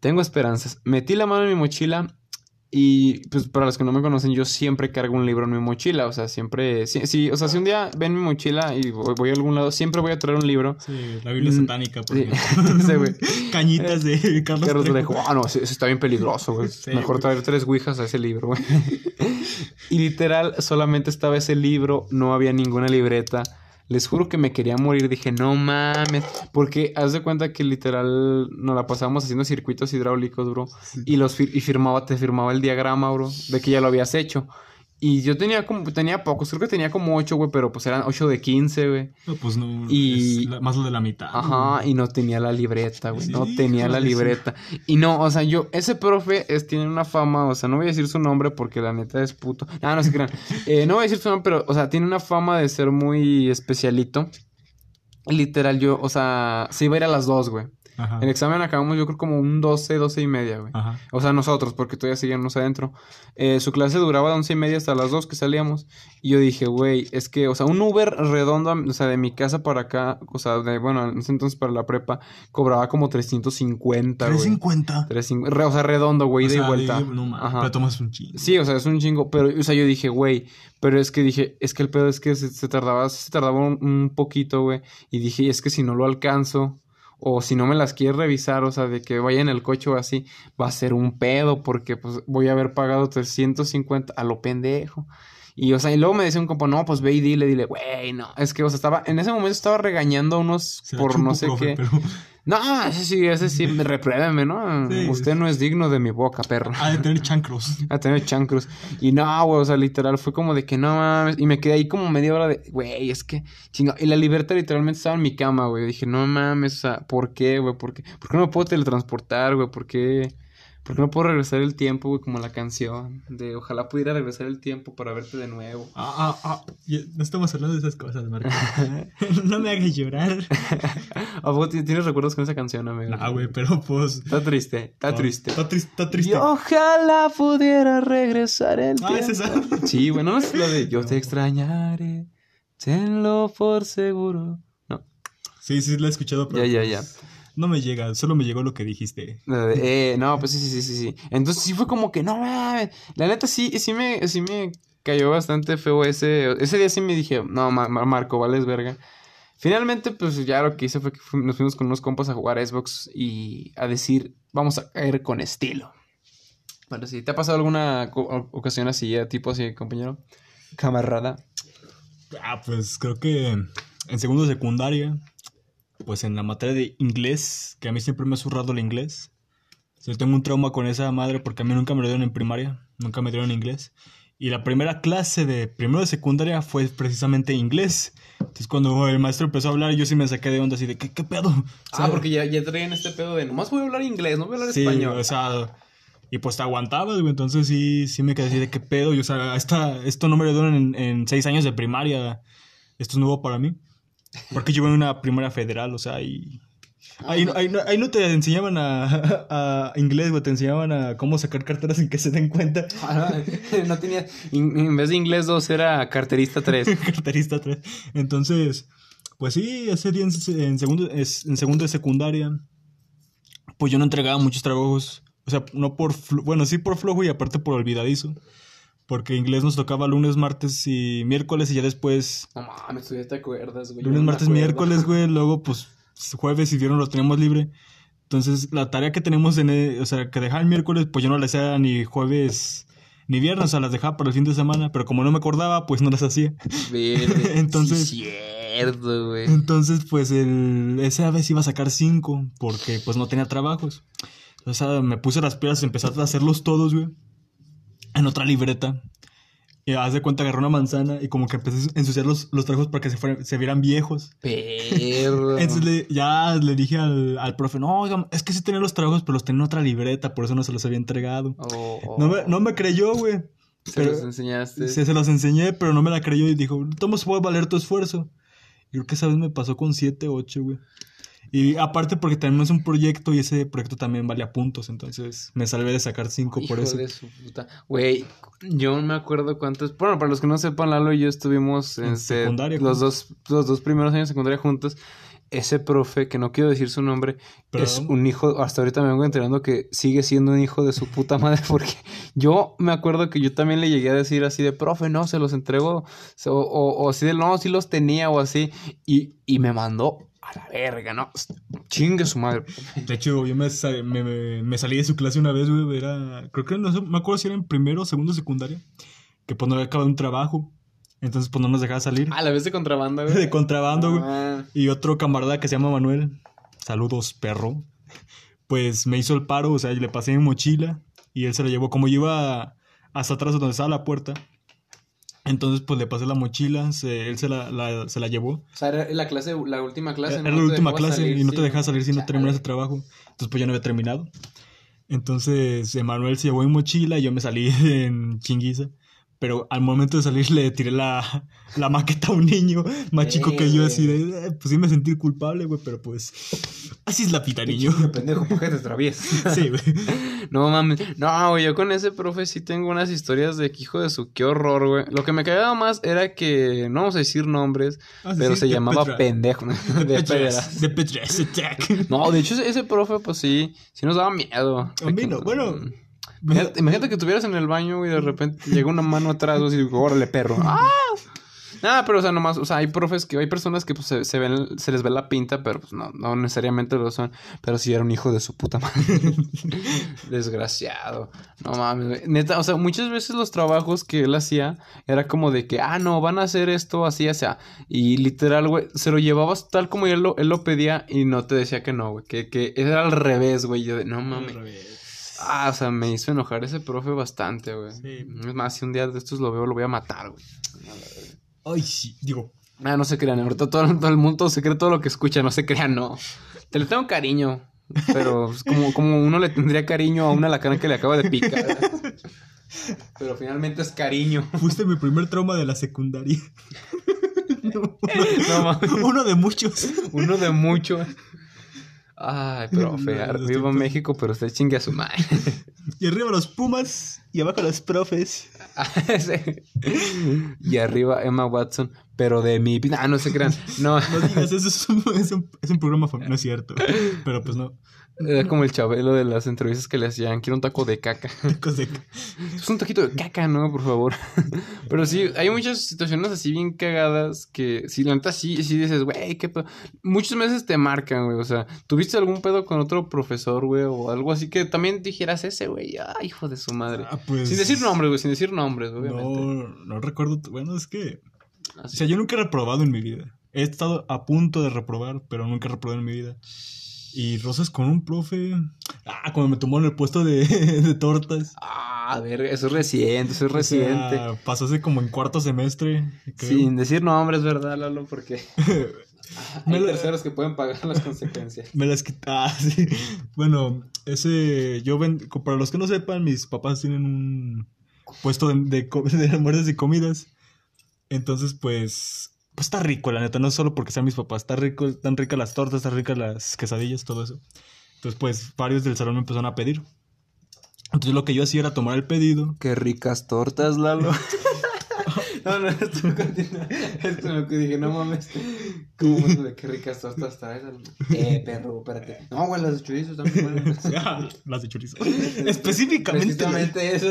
Tengo esperanzas. Metí la mano en mi mochila y pues para los que no me conocen, yo siempre cargo un libro en mi mochila. O sea, siempre. Sí, o sea, si un día ven mi mochila y voy, a algún lado, siempre voy a traer un libro. Sí, la Biblia mm, satánica, por sí. güey. Cañitas de Carlos, Carlos Trejo. Ah, no, ese, está bien peligroso, güey. Mejor traer tres ouijas a ese libro, güey. y literal, solamente estaba ese libro, no había ninguna libreta. Les juro que me quería morir. Dije, no mames. Porque haz de cuenta que literal nos la pasamos haciendo circuitos hidráulicos, bro. Y los y firmaba, te firmaba el diagrama, bro, de que ya lo habías hecho. Y yo tenía como, tenía pocos, creo que tenía como 8, güey, pero pues eran 8 de 15, güey. No, pues no, y, más lo de la mitad. Ajá, y no tenía la libreta, güey, no tenía la libreta. Y no, o sea, yo, ese profe es, tiene una fama, o sea, no voy a decir su nombre porque la neta es puto. Ah, no se crean. Eh, no voy a decir su nombre, pero, o sea, tiene una fama de ser muy especialito. Literal, yo, o sea, se iba a ir a las dos, güey. Ajá. El examen acabamos yo creo como un 12, 12 y media, güey. Ajá. O sea, nosotros, porque todavía seguíamos adentro. Eh, su clase duraba de 11 y media hasta las 2 que salíamos. Y yo dije, güey, es que, o sea, un Uber redondo, o sea, de mi casa para acá, o sea, de, bueno, en ese entonces para la prepa, cobraba como 350, güey. ¿350? 350, o sea, redondo, güey, de vuelta. no, Ajá. Pero tomas un chingo. Sí, o sea, es un chingo. Pero, o sea, yo dije, güey, pero es que dije, es que el pedo es que se, tardaba, se tardaba un, un poquito, güey. Y dije, es que si no lo alcanzo o si no me las quieres revisar, o sea, de que vaya en el coche o así, va a ser un pedo porque pues voy a haber pagado 350 a lo pendejo. Y, o sea, y luego me decía un compa, no, pues ve y dile, dile, güey, no. Es que, o sea, estaba, en ese momento estaba regañando a unos por no sé qué. No, ese sí, ese sí, repruébeme, ¿no? Usted no es digno de mi boca, perro. A de tener chancros. A tener chancros. Y no, güey, o sea, literal, fue como de que no mames. Y me quedé ahí como media hora de, güey, es que, chinga. Y la libertad literalmente estaba en mi cama, güey. Dije, no mames, o sea, ¿por qué, güey? ¿Por qué? ¿Por qué no me puedo teletransportar, güey? ¿Por qué? ¿Por qué no puedo regresar el tiempo, güey? Como la canción de ojalá pudiera regresar el tiempo para verte de nuevo. Ah, ah, ah. No estamos hablando de esas cosas, Marco. no me hagas llorar. ¿A vos tienes recuerdos con esa canción, amigo? Ah, güey, pero pues. Está triste, está triste. Está triste, está triste. Y ojalá pudiera regresar el tiempo. Ah, es esa. Sí, bueno, no es lo de yo te extrañaré. Tenlo por seguro. No. Sí, sí, lo he escuchado. Pero ya, ya, ya. No me llega, solo me llegó lo que dijiste. Eh, no, pues sí, sí, sí, sí. Entonces sí fue como que, no La neta sí, sí me, sí me cayó bastante feo ese. Ese día sí me dije, no, Marco, vales verga. Finalmente, pues ya lo que hice fue que nos fuimos con unos compas a jugar Xbox y a decir, vamos a caer con estilo. Bueno, sí, ¿te ha pasado alguna ocasión así, tipo así, compañero? Camarada. Ah, pues creo que en segundo secundaria pues en la materia de inglés, que a mí siempre me ha zurrado el inglés. Yo tengo un trauma con esa madre porque a mí nunca me lo dieron en primaria, nunca me dieron inglés. Y la primera clase de primero de secundaria fue precisamente inglés. Entonces cuando el maestro empezó a hablar, yo sí me saqué de onda así de, ¿qué, qué pedo? O Ah, porque ya, ya traían este pedo de nomás voy a hablar inglés, no voy a hablar Sí, español. o sea, y pues te aguantabas, güey. Entonces sí, sí me quedé así de qué pedo. Y, o sea, esta, esto no me lo dieron en, en seis años de primaria. Esto es nuevo para mí. Porque yo en una primaria federal, o sea, y... Ahí, no- ahí, no- ahí no te enseñaban a, a inglés, güey. Te enseñaban a cómo sacar carteras sin que se den cuenta. Ah, no tenía, in- en vez de inglés 2 era carterista 3. Carterista 3. Entonces, pues sí, ese día en, en segundo, en segundo de secundaria, pues yo no entregaba muchos trabajos. O sea, no por, bueno, sí por flojo y aparte por olvidadizo. Porque inglés nos tocaba lunes, martes y miércoles y ya después No mames, tú ya te acuerdas, güey. Lunes, no martes, acuerdo. miércoles, güey. Luego, pues jueves y viernes lo teníamos libre. Entonces, la tarea que tenemos en, e- o sea, que dejaba el miércoles, pues yo no la hacía ni jueves ni viernes, o sea, las dejaba para el fin de semana. Pero como no me acordaba, pues no las hacía. Verde. Entonces- Sí, cierto, güey. Entonces, pues el, esa vez iba a sacar cinco porque pues no tenía trabajos. O sea, me puse las piedras y empecé a hacerlos todos, güey. En otra libreta. Y haz de cuenta agarré una manzana y como que empecé a ensuciar los, los trabajos para que se, fueran- se vieran viejos. Perro. Entonces le- ya le dije al, al profe, no, oiga, es que sí tenía los trabajos, pero los tenía en otra libreta, por eso no se los había entregado. Oh, No, me, no me creyó, güey. Se pero- los enseñaste. Se, se los enseñé, pero no me la creyó y dijo, ¿cómo se puede valer tu esfuerzo? Y creo que esa vez me pasó con 7, 8, güey. Y aparte porque también es un proyecto y ese proyecto también valía puntos, entonces me salvé de sacar 5 por Hijo eso. de su puta. Güey, yo no me acuerdo cuántos. Bueno, para los que no sepan, Lalo y yo estuvimos En este, secundaria los dos, los dos primeros años de secundaria juntos. Ese profe, que no quiero decir su nombre, es un hijo. Hasta ahorita me vengo enterando que sigue siendo un hijo de su puta madre. Porque yo me acuerdo que yo también le llegué a decir así de profe, no, se los entregó. O, o, o así de no, sí los tenía o así. Y, y me mandó a la verga, ¿no? Chingue su madre. De hecho, yo me, me, me- me salí de su clase una vez, güey, era, creo que no sé, me acuerdo si era en primero o segundo secundaria, que pues no había acabado un trabajo, entonces pues no nos dejaba salir. A la vez de contrabando, güey. de contrabando, güey. Ah. Y otro camarada que se llama Manuel, saludos perro, pues me hizo el paro, o sea, le pasé mi mochila y él se la llevó, como yo iba hasta atrás de donde estaba la puerta, entonces pues le pasé la mochila, se- él se la, la- se la llevó. O sea, era la clase, la última clase. Era no la te última clase salir, y no te dejaba salir si no terminas el trabajo. Entonces pues yo no había terminado. Entonces Emanuel se llevó mi mochila y yo me salí en chinguiza. Pero al momento de salir le tiré la, la maqueta a un niño más chico que yo, así de, eh, pues sí me sentí culpable, güey, pero pues así es la pita, niño. Qué pendejo, ¿por qué te atraviesas? Sí, güey. No mames. No, güey, yo con ese profe sí tengo unas historias de que hijo de su, qué horror, güey. Lo que me cagaba más era que, no vamos a decir nombres, Ah, pero sí, se de pendejo. Petra. pendejo. De De. Petres, de Petres Attack. No, de hecho, ese, ese profe, pues sí, sí nos daba miedo. A mí no, bueno. Imagínate, imagínate que estuvieras en el baño y de repente llega una mano atrás y digo, órale, perro. ¡Ah! Nada, pero o sea, nomás, o sea, hay profes que, hay personas que pues se, se ven, se les ve la pinta, pero pues no, no necesariamente lo son. Pero sí era un hijo de su puta madre. Desgraciado. No mames, güey. Neta, o sea, muchas veces los trabajos que él hacía era como de que, ah, no, van a hacer esto así, o sea. Y literal, güey, se lo llevabas tal como él lo, él lo pedía y no te decía que no, güey. Que, que era al revés, güey. Yo de, no mames. Ah, o sea, me hizo enojar ese profe bastante, güey. Sí. Es más, si un día de estos lo veo, lo voy a matar, güey. Ay, sí, digo, Ah, no se crean, ahorita todo, todo el mundo se cree todo lo que escucha, no se crean, no. Te le tengo cariño, pero es como, como uno le tendría cariño a una lacana que le acaba de picar. Pero finalmente es cariño. fuiste mi primer trauma de la secundaria. No, No. Uno de muchos. Uno de mucho. Ay, profe, viva tiempos. México, pero usted chingue a su madre. Y arriba los Pumas y abajo los profes. Y arriba Emma Watson, pero de mi... Ah, no se crean. No, No digas, eso es un, es un, es un programa. No es cierto. Pero pues no. Era como el chabelo de las entrevistas que le hacían. Quiero un taco de caca. Tacos de- Es un taquito de caca, ¿no? Por favor. Pero sí, hay muchas situaciones así bien cagadas que, si la neta sí, sí dices, güey, qué pedo. Muchas veces te marcan, güey. O sea, ¿tuviste algún pedo con otro profesor, güey? O algo así que también dijeras ese, güey. Ay, hijo de su madre. Ah, pues. Sin decir nombres, güey, sin decir nombres, obviamente. No, no recuerdo. Bueno, es que. O Así. sea, yo nunca he reprobado en mi vida. He estado a punto de reprobar, pero nunca he reprobado en mi vida. Y rosas con un profe. Ah, cuando me tomó en el puesto de, de tortas. Ah, a ver, eso es reciente, eso es O sea, reciente. pasó hace como en cuarto semestre. creo. Sin decir nombres, ¿verdad, Lalo? Porque Me hay lo- terceros que pueden pagar las consecuencias. Me las quita. Ah, sí. Bueno, ese. Yo ven. Para los que no sepan, mis papás tienen un puesto de, de, de almuerzos y comidas. Entonces, pues. Pues está rico, la neta. No solo porque sean mis papás. Está rico, están ricas las tortas, están ricas las quesadillas, todo eso. Entonces, pues, varios del salón me empezaron a pedir. Entonces, lo que yo hacía era tomar el pedido. Qué ricas tortas, Lalo. no, no, esto continúa. Esto lo que dije, no mames. ¿Cómo de qué ricas tortas traes? Eh, perro, espérate. No, güey, las de chorizo están muy buenas. las de chorizo. Específicamente. Precisamente eso.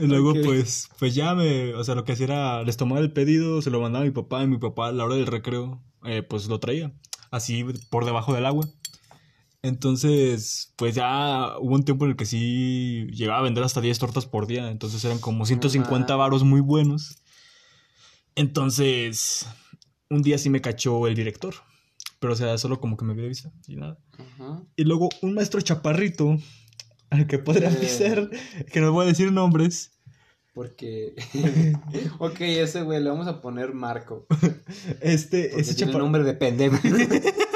luego, pues, pues ya me, o sea, lo que hacía era, les tomaba el pedido, se lo mandaba a mi papá, y mi papá a la hora del recreo, eh, pues lo traía, así por debajo del agua. Entonces, pues ya hubo un tiempo en el que sí llegaba a vender hasta 10 tortas por día, entonces eran como 150 varos muy buenos. Entonces, un día sí me cachó el director, pero o sea, solo como que me vio de vista y nada. Ajá. Y luego un maestro chaparrito, al que podría Eh. ser, que no voy a decir nombres, Porque. ok, ese güey le vamos a poner Marco. este, ese tiene chaparrito. nombre de pendejo.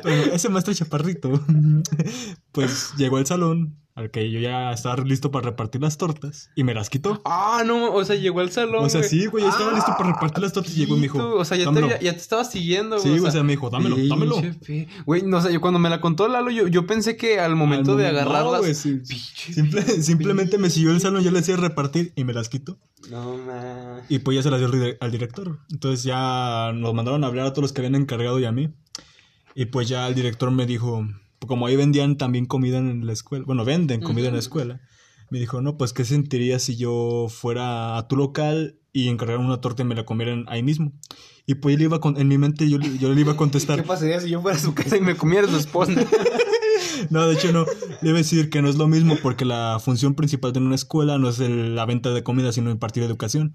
Pero ese maestro chaparrito, pues llegó al salón al que yo ya estaba listo para repartir las tortas y me las quitó. ah, no, o sea, llegó al salón. O sea, sí, güey, ya estaba listo para repartir las tortas y llegó y me dijo, O sea, ya te, ya te estaba siguiendo, Sí, güey, o sea, me dijo, dámelo, dámelo. Güey, no sé, yo cuando me la contó Lalo, yo, yo pensé que al momento Al de momento- agarrarlas. no, sí. Simple- simplemente me siguió el salón, yo le hacía repartir y me las quitó. No, man. Y pues ya se las dio al director. Entonces ya nos mandaron a hablar a todos los que habían encargado y a mí. Y pues ya el director me dijo, como ahí vendían también comida en la escuela, bueno, venden comida en la escuela. Me dijo, no, pues qué sentirías si yo fuera a tu local y encargaran una torta y me la comieran ahí mismo. Y pues él iba con, en mi mente yo, le- yo le iba a ¿Qué contestar, pasaría si yo fuera a su casa y me comiera su esposa? no, de hecho no, le iba a decir que no es lo mismo porque la función principal de una escuela no es el- la venta de comida, sino impartir educación.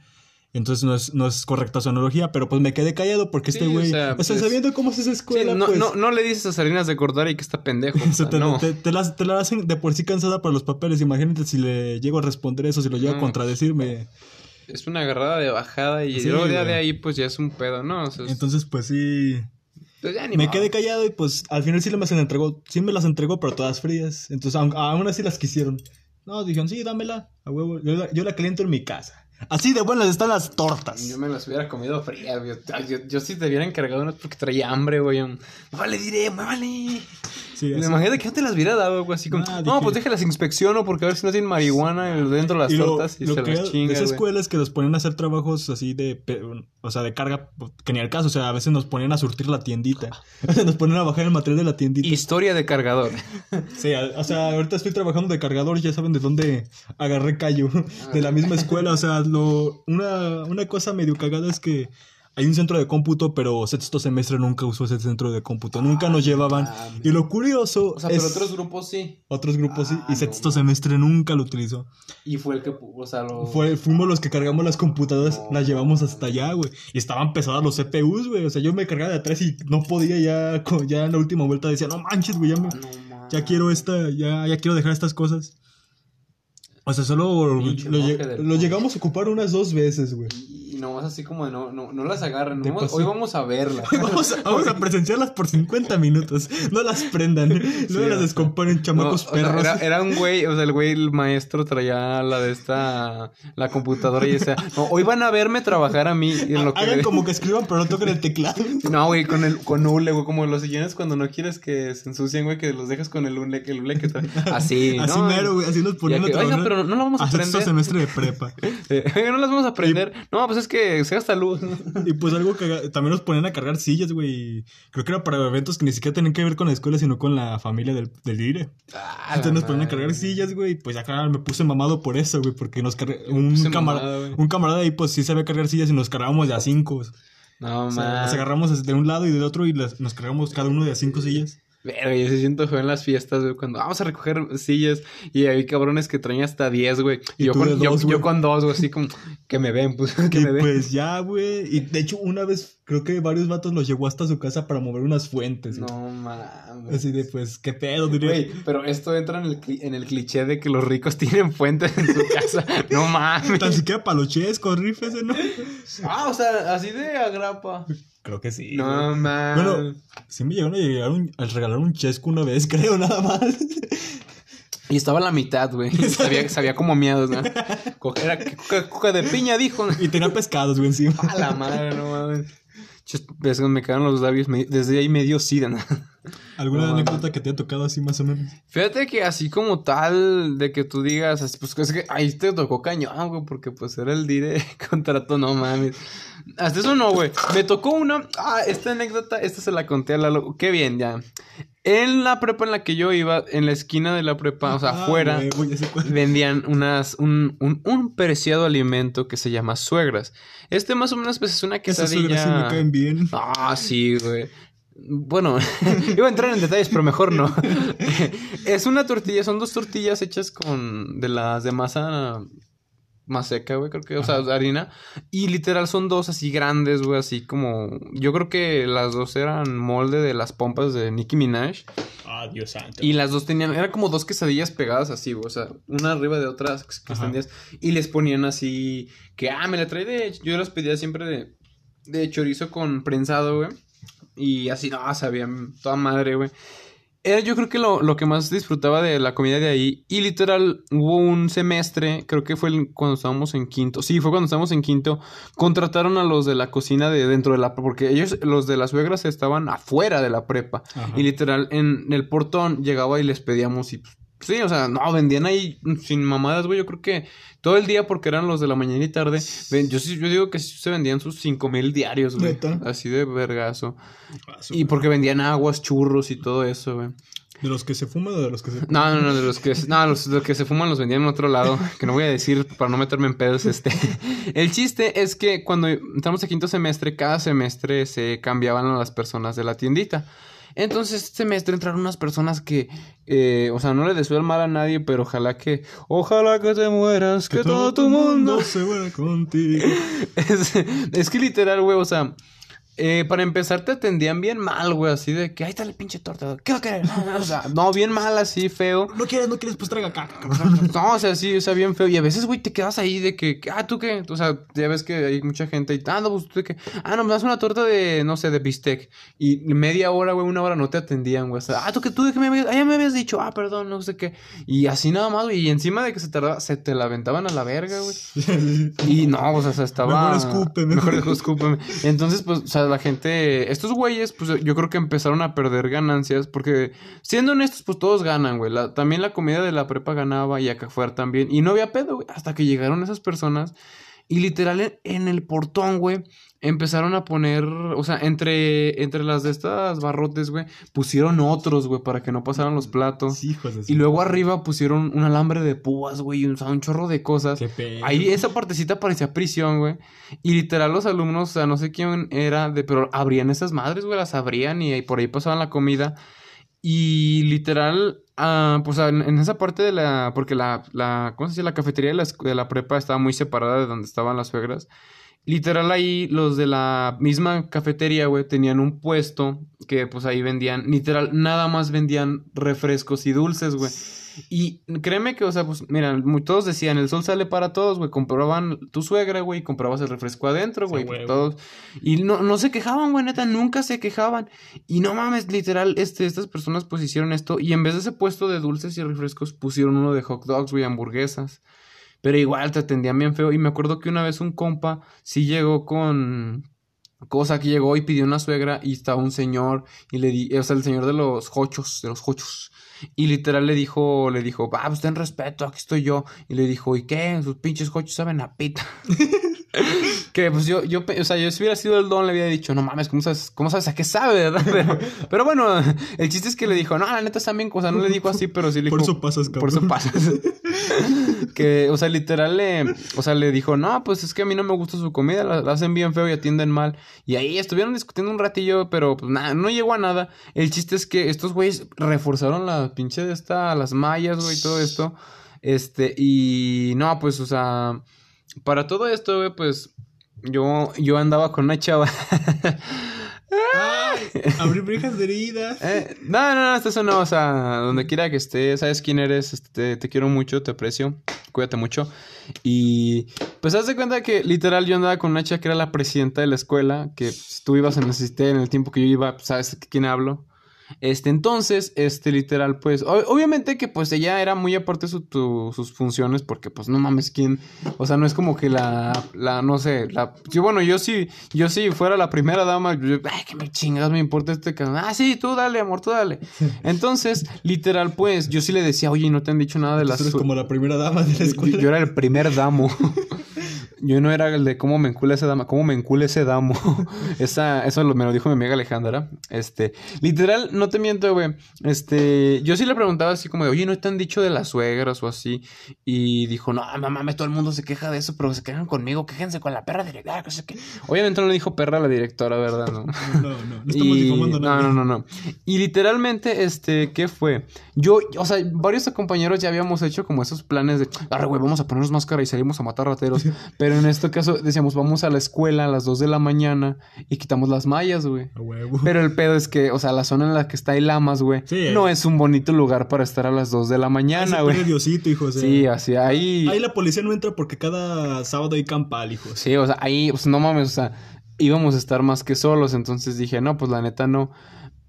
Entonces no es, no es correcta su analogía, pero pues me quedé callado porque Sí, este o güey, sea, o sea, pues, sabiendo cómo es esa Sí, escuela, no, pues, no, no le dices a Salinas de Gortari que está pendejo. o sea, te, no. te- te las, te la hacen de por sí cansada para los papeles. Imagínate si le llego a responder eso, si lo llego a contradecirme. Es una agarrada de bajada y Sí, luego ya güey. de ahí pues ya es un pedo, ¿no? O sea, es- Entonces, pues sí. pues, Me quedé callado y pues al final sí me las entregó. Sí me las entregó, pero todas frías. Entonces, aun- aún así las quisieron. No, dijeron, sí, dámela. A huevo. Yo la, yo la caliento en mi casa. Así de buenas están las tortas. Yo me las hubiera comido frías, güey. Ay, Yo, yo sí te hubiera encargado unas porque traía hambre, güey. Vale, diré, me vale. Sí. Imagínate que no te las hubiera dado, güey. Así como, Ah, no, dije- pues déjalas inspecciono porque a ver si no tienen marihuana dentro de las Y lo- tortas y lo se que las de chinga, esa güey. escuela es que los ponían a hacer trabajos así de, o sea, de carga, que ni al caso, o sea, a veces nos ponían a surtir la tiendita, nos ponían a bajar el material de la tiendita. Historia de cargador. Sí, o sea, ahorita estoy trabajando de cargador, ya saben de dónde agarré callo, de la misma escuela, o sea, lo, una, una cosa medio cagada es que hay un centro de cómputo, pero sexto semestre nunca usó ese centro de cómputo, nunca nos llevaban. mames. Y lo curioso O sea, es... pero otros grupos sí. Otros grupos sí, Ah, y no sexto mames. semestre nunca lo utilizó. Y fue el que, o sea, lo... Fue, fuimos los que cargamos las computadoras, No. las llevamos hasta allá, güey. Y estaban pesadas los CPUs, güey. O sea, yo me cargaba de atrás y no podía ya, ya en la última vuelta decía, no manches, güey, ya, me- Ah, no ya quiero esta, ya, ya quiero dejar estas cosas. O sea, solo lo, Pinche lo llegamos a ocupar unas dos veces, güey. Y nomás así como de no, no, no las agarren. Vamos- hoy vamos a verla. Vamos a, vamos a presenciarlas por 50 minutos. No las prendan. No Sí, las o sea, descomponen, chamacos No, o sea, perros. era, era un güey, o sea, el güey, el maestro traía la de esta, la computadora y decía, no, hoy van a verme trabajar a mí. Y en lo que Hagan como que escriban, pero no toquen el teclado. No, güey, con el, con hule, güey, como los sillones cuando no quieres que se ensucien, güey, que los dejas con el hule, que el hule que trae. Así, Así ¿no? mero, güey. Así nos que, a trabajar pero no la vamos a a sexto prender. semestre de prepa. Eh, no las vamos a prender. No, pues es que se gasta luz. Y pues algo que también nos ponían a cargar sillas, güey. Creo que era para eventos que ni siquiera tenían que ver con la escuela, sino con la familia del, del Dire. Ah, Entonces nos ponían a cargar sillas, güey. Pues acá me puse mamado por eso, güey. Porque nos carga... Un, puse camara- mamado, un camarada ahí, pues sí sabía cargar sillas y nos cargábamos de a cinco. No, O sea, man. nos agarramos de un lado y del otro y las- nos cargamos cada uno de a cinco sillas. Verga, yo se siento feo en las fiestas, güey, cuando vamos a recoger sillas y hay cabrones que traen hasta 10, güey. Y, Y yo, con, yo, dos, yo güey. con dos, güey, así como que me ven, pues, que y me ven. pues ya, güey. Y de hecho, una vez creo que varios vatos los llevó hasta su casa para mover unas fuentes. güey. No mames. Así de, pues, qué pedo, diría. Güey, pero esto entra en el, en el cliché de que los ricos tienen fuentes en su casa. No mames. Tan siquiera palochesco, rifes, ¿no? Ah, o sea, así de agrapa. Creo que sí. No güey. mames. Bueno, sí me llegaron a, llegar un- a regalar un chesco una vez, creo, nada más. Y estaba a la mitad, güey. Sabía, sabía como miedos, ¿no? Era coca, coca de piña, dijo. Y tenía pescados, güey, encima. A la madre, no mames. Me quedaron los labios. me- desde ahí me dio sida, ¿no? ¿Alguna No, anécdota que te haya tocado así más o menos? Fíjate que así como tal, de que tú digas, pues es que ahí te tocó cañón, güey, porque pues era el dire contrato, no mames. Hasta eso no, güey. Me tocó una. Ah, esta anécdota, esta se la conté a Lalo. Qué bien, ya. En la prepa en la que yo iba, en la esquina de la prepa, o sea, Ah, afuera, vendían unas, un, un, un preciado alimento que se llama suegras. Este más o menos pues es una Esas quesadilla. suegras sí me caen bien. Ah, sí, güey. Bueno, iba a entrar en detalles, pero mejor no. es una tortilla, son dos tortillas hechas con de las de masa más seca, güey, creo que, o sea, harina. Y literal son dos así grandes, güey, así como. Yo creo que las dos eran molde de las pompas de Nicki Minaj. Ah, Dios santo. Y las dos tenían, eran como dos quesadillas pegadas así, güey, o sea, una arriba de otras quesadillas. Y les ponían así, que, ah, me la trae de, yo las pedía siempre de, de chorizo con prensado, güey. Y así, no, sabían toda madre, güey. Era yo creo que lo, lo que más disfrutaba de la comida de ahí. Y literal, hubo un semestre, creo que fue el- cuando estábamos en quinto. Sí, fue cuando estábamos en quinto. Contrataron a los de la cocina de dentro de la... Porque ellos, los de las suegras, estaban afuera de la prepa. Ajá. Y literal, en el portón llegaba y les pedíamos y... pues, Sí, o sea, no, vendían ahí sin mamadas, güey. Yo creo que todo el día, porque eran los de la mañana y tarde. ven- yo yo digo que se vendían sus cinco mil diarios, güey. ¿Neta? Así de vergazo. Ah, su- Y porque vendían aguas, churros y todo eso, güey. ¿De los que se fuman o de los que se No, no, no, de los que, no, los, de los que se fuman los vendían en otro lado, que no voy a decir para no meterme en pedos, este. El chiste es que cuando entramos a quinto semestre, cada semestre se cambiaban a las personas de la tiendita. Entonces, este semestre entraron unas personas que, eh, o sea, no le deseo el mal a nadie, pero ojalá que, ojalá que te mueras, que, todo tu mundo se muera contigo. es, es que literal, güey, o sea, eh, para empezar te atendían bien mal, güey, así de que ahí está el pinche torta. ¿Qué va a querer? O sea, no, bien mal, así, feo. No quieres, no quieres, pues traiga cabrón. No, o sea, sí, o sea, bien feo. Y a veces, güey, te quedas ahí de que, ah, ¿tú qué? O sea, ya ves que hay mucha gente y, ah, no, pues tú de que, ah, no, me das una torta de, no sé, de bistec. Y media hora, güey, una hora no te atendían, güey. O sea, ah, tú que tú de que me habías, ah, ya me habías dicho, ah, perdón, no sé qué. Y así nada más, güey. Y encima de que se tardaba, se te la aventaban a la verga, güey. Y no, o sea, o sea, estaba. Mejor escúpeme. Mejor escúpeme. Entonces, pues, o sea, la gente. Estos güeyes, pues yo creo que empezaron a perder ganancias. Porque, siendo honestos, pues todos ganan, güey. También la comida de la prepa ganaba y acá afuera también. Y no había pedo, güey. Hasta que llegaron esas personas. Y literal en, en el portón, güey, empezaron a poner, o sea, entre, entre las de estas barrotes, güey, pusieron otros, güey, para que no pasaran los platos. Sí, hijos de Y luego arriba pusieron un alambre de púas, güey, y un, o sea, un chorro de cosas. Qué pedo. Ahí esa partecita parecía prisión, güey. Y literal los alumnos, o sea, no sé quién era, de, pero abrían esesas madres, güey, las abrían y, ahí por ahí pasaban la comida. Y literal, ah, pues en, esa parte de la, porque la, la, ¿cómo se dice? La cafetería de la, de la prepa estaba muy separada de donde estaban las suegras. Literal ahí los de la misma cafetería, güey, tenían un puesto que pues ahí vendían, literal, nada más vendían refrescos y dulces, güey. Y créeme que, o sea, pues, mira, todos decían, el sol sale para todos, güey. Compraban tu suegra, güey, y comprabas el refresco adentro, Sí, güey. todos. Y no, no se quejaban, güey, neta, nunca se quejaban. Y no mames, literal, este, estas personas pues hicieron esto. Y en vez de ese puesto de dulces y refrescos, pusieron uno de hot dogs, güey, hamburguesas. Pero igual te atendían bien feo. Y me acuerdo que una vez un compa sí llegó con. Cosa que llegó y pidió una suegra y estaba un señor y le di, o sea, el señor de los hochos, de los hochos. Y literal le dijo, le dijo, va, pues ten respeto, aquí estoy yo. Y le dijo, ¿y qué? Sus pinches hochos saben a pita. que pues yo, yo, o sea, yo si hubiera sido el don le había dicho, no mames, ¿cómo sabes, cómo sabes a qué sabe, verdad? Pero, pero bueno, el chiste es que le dijo, no, la neta están bien, o sea, no le dijo así, pero sí le Por dijo. eso pasas, Por eso cabrón. pasas. que, o sea, literal le, o sea, le dijo, no, pues es que a mí no me gusta su comida, la, la hacen bien feo y atienden mal. Y ahí estuvieron discutiendo un ratillo, pero pues nada, no llegó a nada. El chiste es que estos güeyes reforzaron la pinche de esta, las mallas, güey, todo esto. Este, y no, pues, o sea, para todo esto, güey, pues yo, yo andaba con una chava. Ay, abrir de heridas. Eh, no, no, no, eso no, o sea, donde quiera que estés, sabes quién eres, este, te, quiero mucho, te aprecio, cuídate mucho. Y pues haz de cuenta que literal yo andaba con una chica que era la presidenta de la escuela, que pues, tú ibas a necesitar en el tiempo que yo iba, pues, sabes de quién hablo. Este, entonces, este, literal, pues, o- obviamente que pues ella era muy aparte su- tu- sus funciones, porque pues no mames, quién, o sea, no es como que la, la, no sé, la, sí, bueno, yo sí, yo sí fuera la primera dama, yo, ay, que me chingas, me importa este cabrón, ah, sí, tú dale, amor, tú dale. Entonces, literal, pues, yo sí le decía, oye, no te han dicho nada de las... Tú eres como la primera dama de la Yo, escuela. yo era el primer damo. Yo no era el de cómo me encula ese dama, cómo me encula ese damo. Esa, eso lo- me lo dijo mi amiga Alejandra. Este, literal, no te miento, güey. Este, yo sí le preguntaba así como de, oye, ¿no te han dicho de las suegras o así? Y dijo, no, mamá, todo el mundo se queja de eso, pero se quejan conmigo, quéjense con la perra directora, que sé qué. Obviamente no le dijo perra a la directora, ¿verdad? No. No, no, no estamos Y- difamando no, nada. no, no, no. Y literalmente, este, ¿qué fue? Yo, o sea, varios compañeros ya habíamos hecho como esos planes de, arre, güey, vamos a ponernos máscara y salimos a matar rateros. Pero en este caso decíamos, vamos a la escuela a las 2 de la mañana y quitamos las mallas, güey. A huevo. Pero el pedo es que, o sea, la zona en la que está hay lamas, güey, Sí. no es un bonito lugar para estar a las 2 de la mañana, güey. Diosito, hijo. o sea, Sí, así, ahí... Ahí la policía no entra porque cada sábado hay campal, hijos. Sí, o sea, ahí, pues no mames, o sea, íbamos a estar más que solos, entonces dije, no, pues la neta no.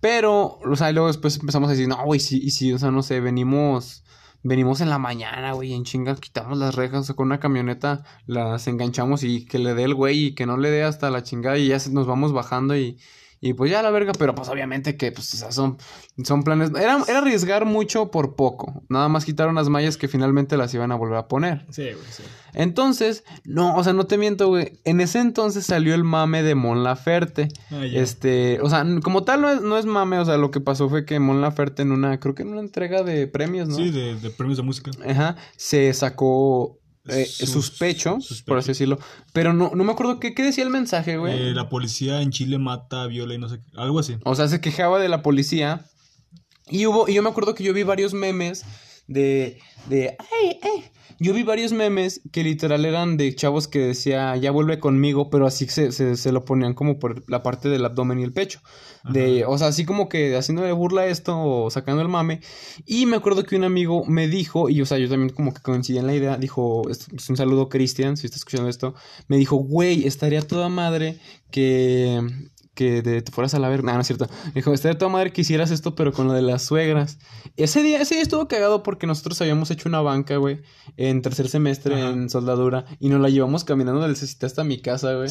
Pero, o sea, y luego después empezamos a decir, no, güey, sí, y sí, o sea, no sé, venimos, venimos en la mañana, güey, en chinga, quitamos las rejas, con una camioneta las enganchamos y que le dé el güey y que no le dé hasta la chingada y ya nos vamos bajando y, y pues ya la verga, pero pues obviamente que, pues, o sea, son, son planes, era, era arriesgar mucho por poco, nada más quitaron las mallas que finalmente las iban a volver a poner. Sí, güey, sí. Entonces, no, o sea, no te miento, güey. En ese entonces salió el mame de Mon Laferte. Ah. Este, o sea, como tal no es, no es mame, o sea, lo que pasó fue que Mon Laferte en una, creo que en una entrega de premios, ¿no? Sí, de, de premios de música. Ajá, se sacó eh, Sus- sus pechos, sus por así decirlo. Pero no, no me acuerdo qué, qué decía el mensaje, güey. Eh, la policía en Chile mata, viola y no sé qué. Algo así. O sea, se quejaba de la policía. Y hubo, y yo me acuerdo que yo vi varios memes de, de, ay, ay. Yo vi varios memes que literal eran de chavos que decía, ya vuelve conmigo, pero así se, se, se lo ponían como por la parte del abdomen y el pecho. De, o sea, así como que haciéndole burla a esto o sacando el mame. Y me acuerdo que un amigo me dijo, y o sea, yo también como que coincidí en la idea, dijo, es es un saludo Cristian, si está escuchando esto, me dijo, güey, estaría toda madre que, que de- te fueras a la verga. No, no es cierto. Me dijo, estaría toda madre que hicieras esto, pero con lo de las suegras. Ese día, ese día estuvo cagado porque nosotros habíamos hecho una banca, güey, en tercer semestre Ajá. en soldadura y nos la llevamos caminando del CCT hasta mi casa, güey.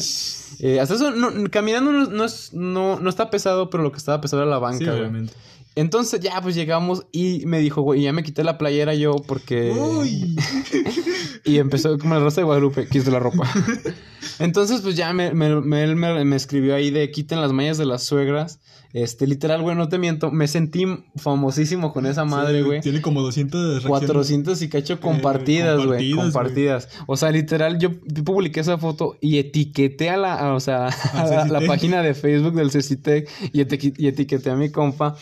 Eh, hasta eso, no, caminando no, no es, no, no está pesado, pero lo que estaba pesado era la banca, Sí, güey. obviamente. Entonces ya pues llegamos y me dijo, güey, ya me quité la playera yo porque... Uy. Y empezó como la rosa de Guadalupe, quise la ropa. Entonces, pues ya me, me, me- él me, escribió ahí de quiten las mallas de las suegras. Este, literal, güey, no te miento. Me sentí famosísimo con esa madre, Sí, güey. Tiene como 200 reacciones. 400 y cacho compartidas, güey. compartidas, Compartidas. O sea, literal, yo publiqué esa foto y etiqueté a la, a- o sea, a la, página de Facebook del Cecitec y etiqueté a mi compa.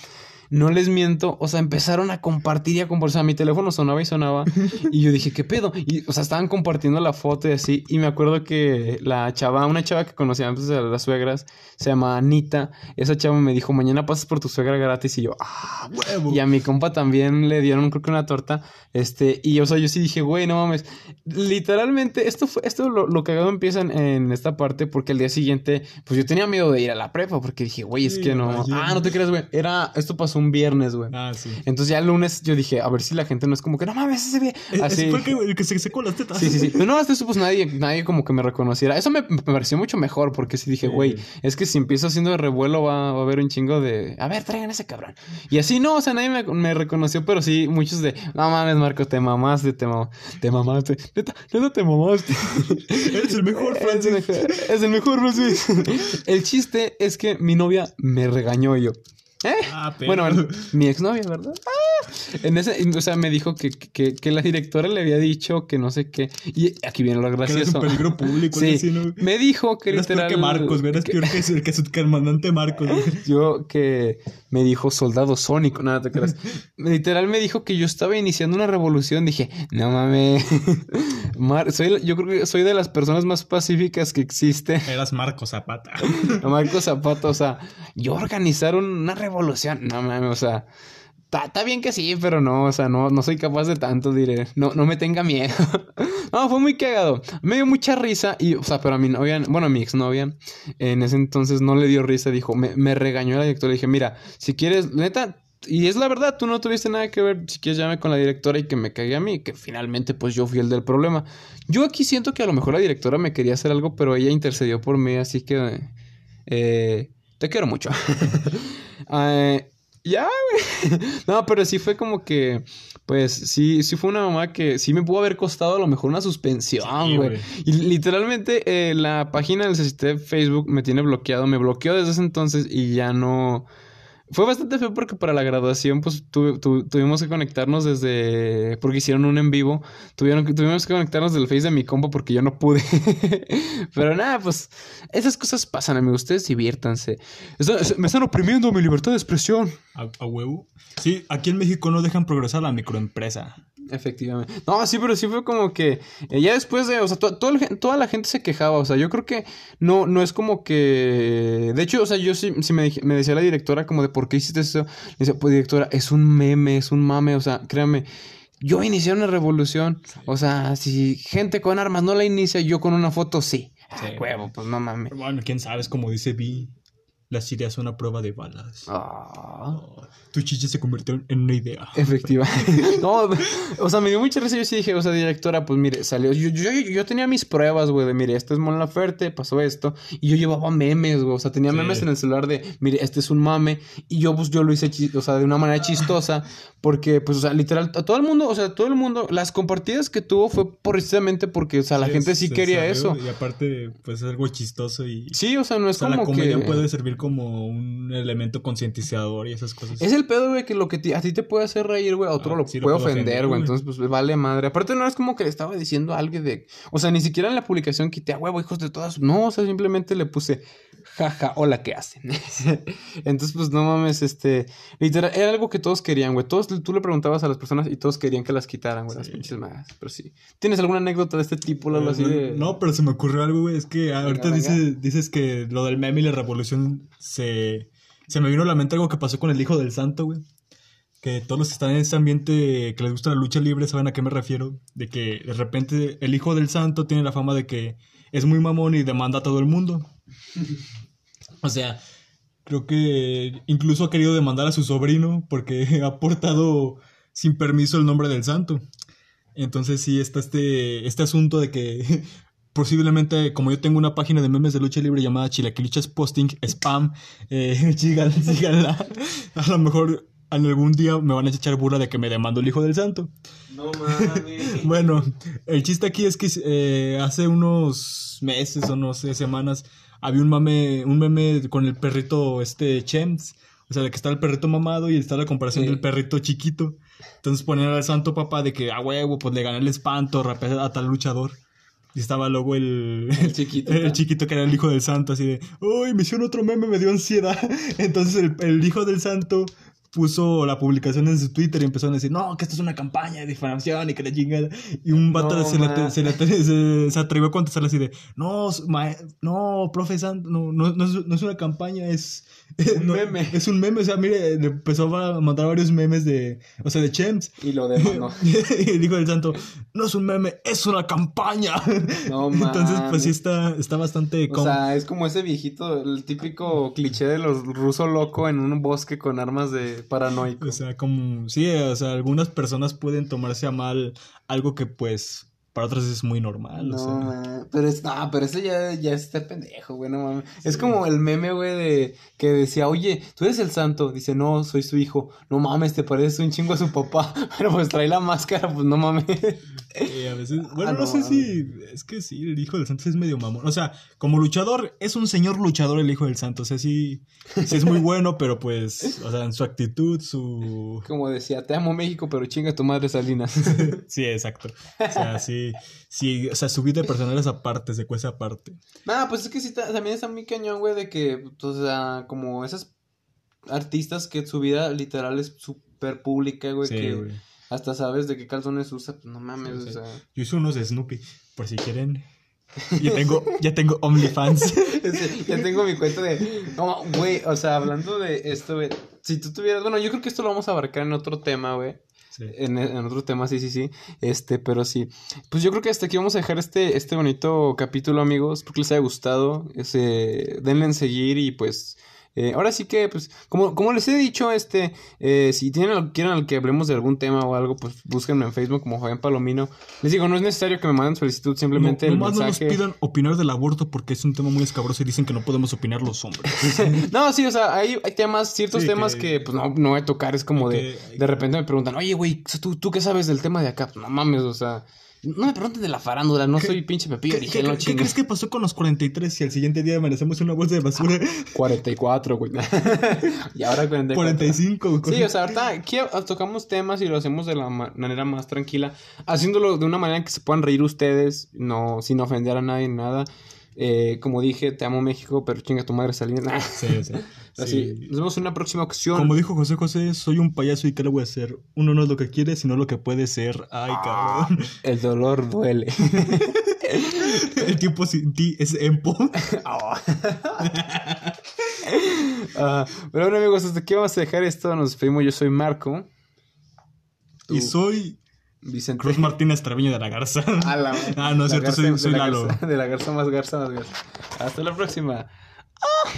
No les miento, o sea, empezaron a compartir y a compartir. O sea, mi teléfono sonaba y sonaba. Y yo dije, ¿qué pedo? Y, o sea, estaban compartiendo la foto y así. Y me acuerdo que la chava, una chava que conocía antes de las suegras, se llama Anita. Esa chava me dijo, mañana pasas por tu suegra gratis. Y yo, ah, Huevo. y a mi compa también le dieron, creo que una torta. Este, y o sea, yo sí dije, güey, no mames. Literalmente, esto fue, esto lo, lo cagado empieza en, en esta parte porque al día siguiente, pues yo tenía miedo de ir a la prepa porque dije, güey, es Sí, que no. imagínate. Ah, no te creas, güey. Era, esto pasó un viernes, güey. Ah, sí. Entonces ya el lunes yo dije, a ver si la gente no es como que, no mames, ese ve. Eh, Así. Fue el que, que se secó las tetas. Sí, sí, sí. Pero no, hasta eso pues nadie, nadie como que me reconociera. Eso me, me pareció mucho mejor porque sí dije, Sí. güey, es que si empiezo haciendo de revuelo va, va a haber un chingo de, a ver, traigan ese cabrón. Y así no, o sea, nadie me, me reconoció, pero sí muchos de, no mames, Marco, te mamaste, te, mam- te mamaste. Neta, neta te mamaste. Eres el mejor, Es el Francis. es el mejor, Francis. El chiste es que mi novia me regañó yo. ¿Eh? Ah, pero- Bueno, mi exnovia, ¿verdad? Ah. en ese, o sea, me dijo que, que, que, la directora le había dicho que no sé qué. Y aquí viene lo gracioso. Que un peligro público. Sí, así, ¿no? me dijo que eres literal... peor que Marcos, güey. Eres peor que, que, que su comandante Marcos. Yo que me dijo soldado sónico, nada te creas. literal me dijo que yo estaba iniciando una revolución. Dije, no mames. soy, yo creo que soy de las personas más pacíficas que existe. Eras Marco Zapata. Marco Zapata, o sea, yo organizar una revolución. No mames, o sea. Está bien que sí, pero no, o sea, no, no soy capaz de tanto, diré. No, no me tenga miedo. no, fue muy cagado. Me dio mucha risa y, o sea, pero a mi novia, bueno, a mi exnovia, en ese entonces no le dio risa, dijo, me, me regañó la directora. Le dije, mira, si quieres, neta, y es la verdad, tú no tuviste nada que ver, si quieres llame con la directora y que me cague a mí, que finalmente pues yo fui el del problema. Yo aquí siento que a lo mejor la directora me quería hacer algo, pero ella intercedió por mí, así que... Eh, te quiero mucho. eh, ya, güey. No, pero sí fue como que, pues sí, sí fue una mamá que sí me pudo haber costado a lo mejor una suspensión, güey. y literalmente eh, la página del de Facebook me tiene bloqueado, me bloqueó desde ese entonces y ya no... Fue bastante feo porque para la graduación, pues tuvimos que conectarnos desde. Porque hicieron un en vivo. Tuvieron, tuvimos que conectarnos del Face de mi compa porque yo no pude. Pero nada, pues. Esas cosas pasan, amigos. Ustedes diviértanse. me están oprimiendo mi libertad de expresión. ¿A, huevo? Sí, aquí en México no dejan progresar la microempresa. Efectivamente. No, sí, pero sí fue como que eh, ya después de, o sea, toda la gente se quejaba, o sea, yo creo que no, no es como que, de hecho, o sea, yo sí, me, me, decía la directora como de por qué hiciste eso, le decía, pues directora, es un meme, es un mame, o sea, créame, yo inicié una revolución, o sea, si gente con armas no la inicia, yo con una foto sí. sí. huevo, pues no mames. Bueno, quién sabe, como dice Vi, las ideas son a prueba de balas. Ah. tu chiche se convirtió en una idea. Efectiva. no, o sea, me dio mucha risa. Yo sí dije, o sea, directora, pues mire, salió. Yo, yo, yo tenía mis pruebas, güey, de mire, este es Mon Laferte, pasó esto. Y yo llevaba memes, güey. O sea, tenía memes en el celular de, mire, este es un mame. Y yo, pues, yo lo hice, o sea, de una manera chistosa. Porque, pues, o sea, literal, a todo el mundo, o sea, todo el mundo, las compartidas que tuvo fue precisamente porque, o sea, la gente sí quería eso. Y aparte, pues, es algo chistoso y. Sí, o sea, no es como la comedia puede servir como un elemento concientizador y esas cosas. Es el pedo, güey, que lo que a ti te puede hacer reír, güey, a otro ah, lo, puede ofender, güey. Entonces, pues vale madre. Aparte, no es como que le estaba diciendo a alguien de. O sea, ni siquiera en la publicación quité a huevo, hijos de todas. No, o sea, simplemente le puse jaja, hola, ¿qué hacen? Entonces, pues no mames, este. Literal, era algo que todos querían, güey. Todos, tú le preguntabas a las personas y todos querían que las quitaran, güey, las pinches magas. Pero sí. ¿Tienes alguna anécdota de este tipo, algo así de.? No, pero se me ocurrió algo, güey. Es que ahorita Dices, dices que lo del meme y la revolución se se me vino a la mente algo que pasó con el Hijo del Santo, güey. Que todos los que están en ese ambiente que les gusta la lucha libre saben a qué me refiero. De que de repente el Hijo del Santo tiene la fama de que es muy mamón y demanda a todo el mundo. o sea, creo que incluso ha querido demandar a su sobrino porque ha portado sin permiso el nombre del santo. Entonces sí está este, este asunto de que posiblemente, como yo tengo una página de memes de lucha libre llamada Chilaquiluchas Posting Spam, eh, síganla. A lo mejor en algún día me van a echar burla de que me demando el hijo del santo. No mames. bueno, el chiste aquí es que eh, hace unos meses o no sé, semanas, había un mame, un meme con el perrito este Chems. O sea, de que está el perrito mamado y está la comparación del perrito chiquito. Entonces ponían al santo papá de que a huevo, pues le gané el espanto, rapé a tal luchador. Y estaba luego el, el chiquito. El, chiquito que era el hijo del santo, así de, uy, me hicieron otro meme, me dio ansiedad. Entonces el, el hijo del santo puso la publicación en su Twitter y empezó a decir, no, que esto es una campaña de difamación y que la chingada. Y un vato se, le, se, se, se, atrevió a contestarle así de, no, no, profe Santo, no, no, no es una campaña, es, un meme. Es un meme, o sea, mire, le empezó a mandar varios memes de, o sea, de Chems. Y lo demandó. y dijo el santo, no es un meme, es una campaña. No mames. Entonces, pues sí está, está bastante... O sea, es como ese viejito, el típico cliché de los rusos loco en un bosque con armas de paranoico. O sea, como, sí, o sea, algunas personas pueden tomarse a mal algo que pues para otros es muy normal. No, o sea. pero es, no, pero eso ya, ya está pendejo, güey, no mames. Es como el meme, güey, de que decía, oye, tú eres el santo. Dice, no, soy su hijo. No mames, te pareces un chingo a su papá. Pero pues trae la máscara, pues no mames. Eh, a veces, bueno, Ah, no, no, sé si, es que sí, el hijo del santo es medio mamón. O sea, como luchador, es un señor luchador el hijo del santo. O sea, sí, sí es muy bueno, pero pues, o sea, en su actitud, su... Como decía, te amo México, pero chinga tu madre Salinas. Sí, exacto. O sea, sí, sí, o sea, su vida personal es aparte, se cuece aparte. Nah, pues es que sí, ta- también está muy cañón, güey, de que, pues, o sea, como esas artistas que su vida literal es súper pública, güey, Sí, que güey. hasta sabes de qué calzones usa, pues no mames, Sí, o sea. Yo hice unos de Snoopy, por si quieren. Ya tengo, ya tengo OnlyFans. Ya tengo mi cuenta de. No, güey, o sea, hablando de esto, güey. Si tú tuvieras. Bueno, yo creo que esto lo vamos a abarcar en otro tema, güey. En, en otro tema, sí, sí, sí. Este, pero sí. Pues yo creo que hasta aquí vamos a dejar este, este bonito capítulo, amigos. Espero que les haya gustado. Denle en seguir y pues. Eh, ahora sí que, pues, como, como les he dicho, este, eh, si tienen, quieren que hablemos de algún tema o algo, pues búsquenme en Facebook como Fabián Palomino. Les digo, no es necesario que me manden solicitud, simplemente No, el nomás no nos mensaje. pidan opinar del aborto porque es un tema muy escabroso y dicen que no podemos opinar los hombres. No, sí, o sea, hay, hay temas, ciertos Sí, temas que- que, pues no, no voy a tocar. Es como de, de repente me preguntan, oye, güey, ¿tú, ¿tú qué sabes del tema de acá? Pues no mames, o sea, no me pregunten de la farándula, no ¿Qué- soy pinche Pepillo ¿Qué, qué- qué crees que pasó con los 43 si al siguiente día amanecemos una bolsa de basura? 44, güey. y ahora 44. 45. Sí, o sea, ahorita aquí tocamos temas y lo hacemos de la ma- manera más tranquila, haciéndolo de una manera que se puedan reír ustedes, no sin ofender a nadie nada. Eh, como dije, te amo México, pero chinga tu madre Salinas. Sí, sí. Así, sí. nos vemos en una próxima ocasión. Como dijo José José, soy un payaso y ¿qué le voy a hacer? Uno no es lo que quiere, sino lo que puede ser. Ay, Ah. cabrón. El dolor duele. El tiempo sin ti es empo. Ah, pero bueno, amigos, hasta aquí vamos a dejar esto. Nos despedimos. Yo soy Marco. Y soy Vicente. Cruz Martínez Treviño de la Garza. A la- Ah, no es cierto, garza- soy, de soy la Lalo. garza- de la garza más garza más garza. Hasta la próxima.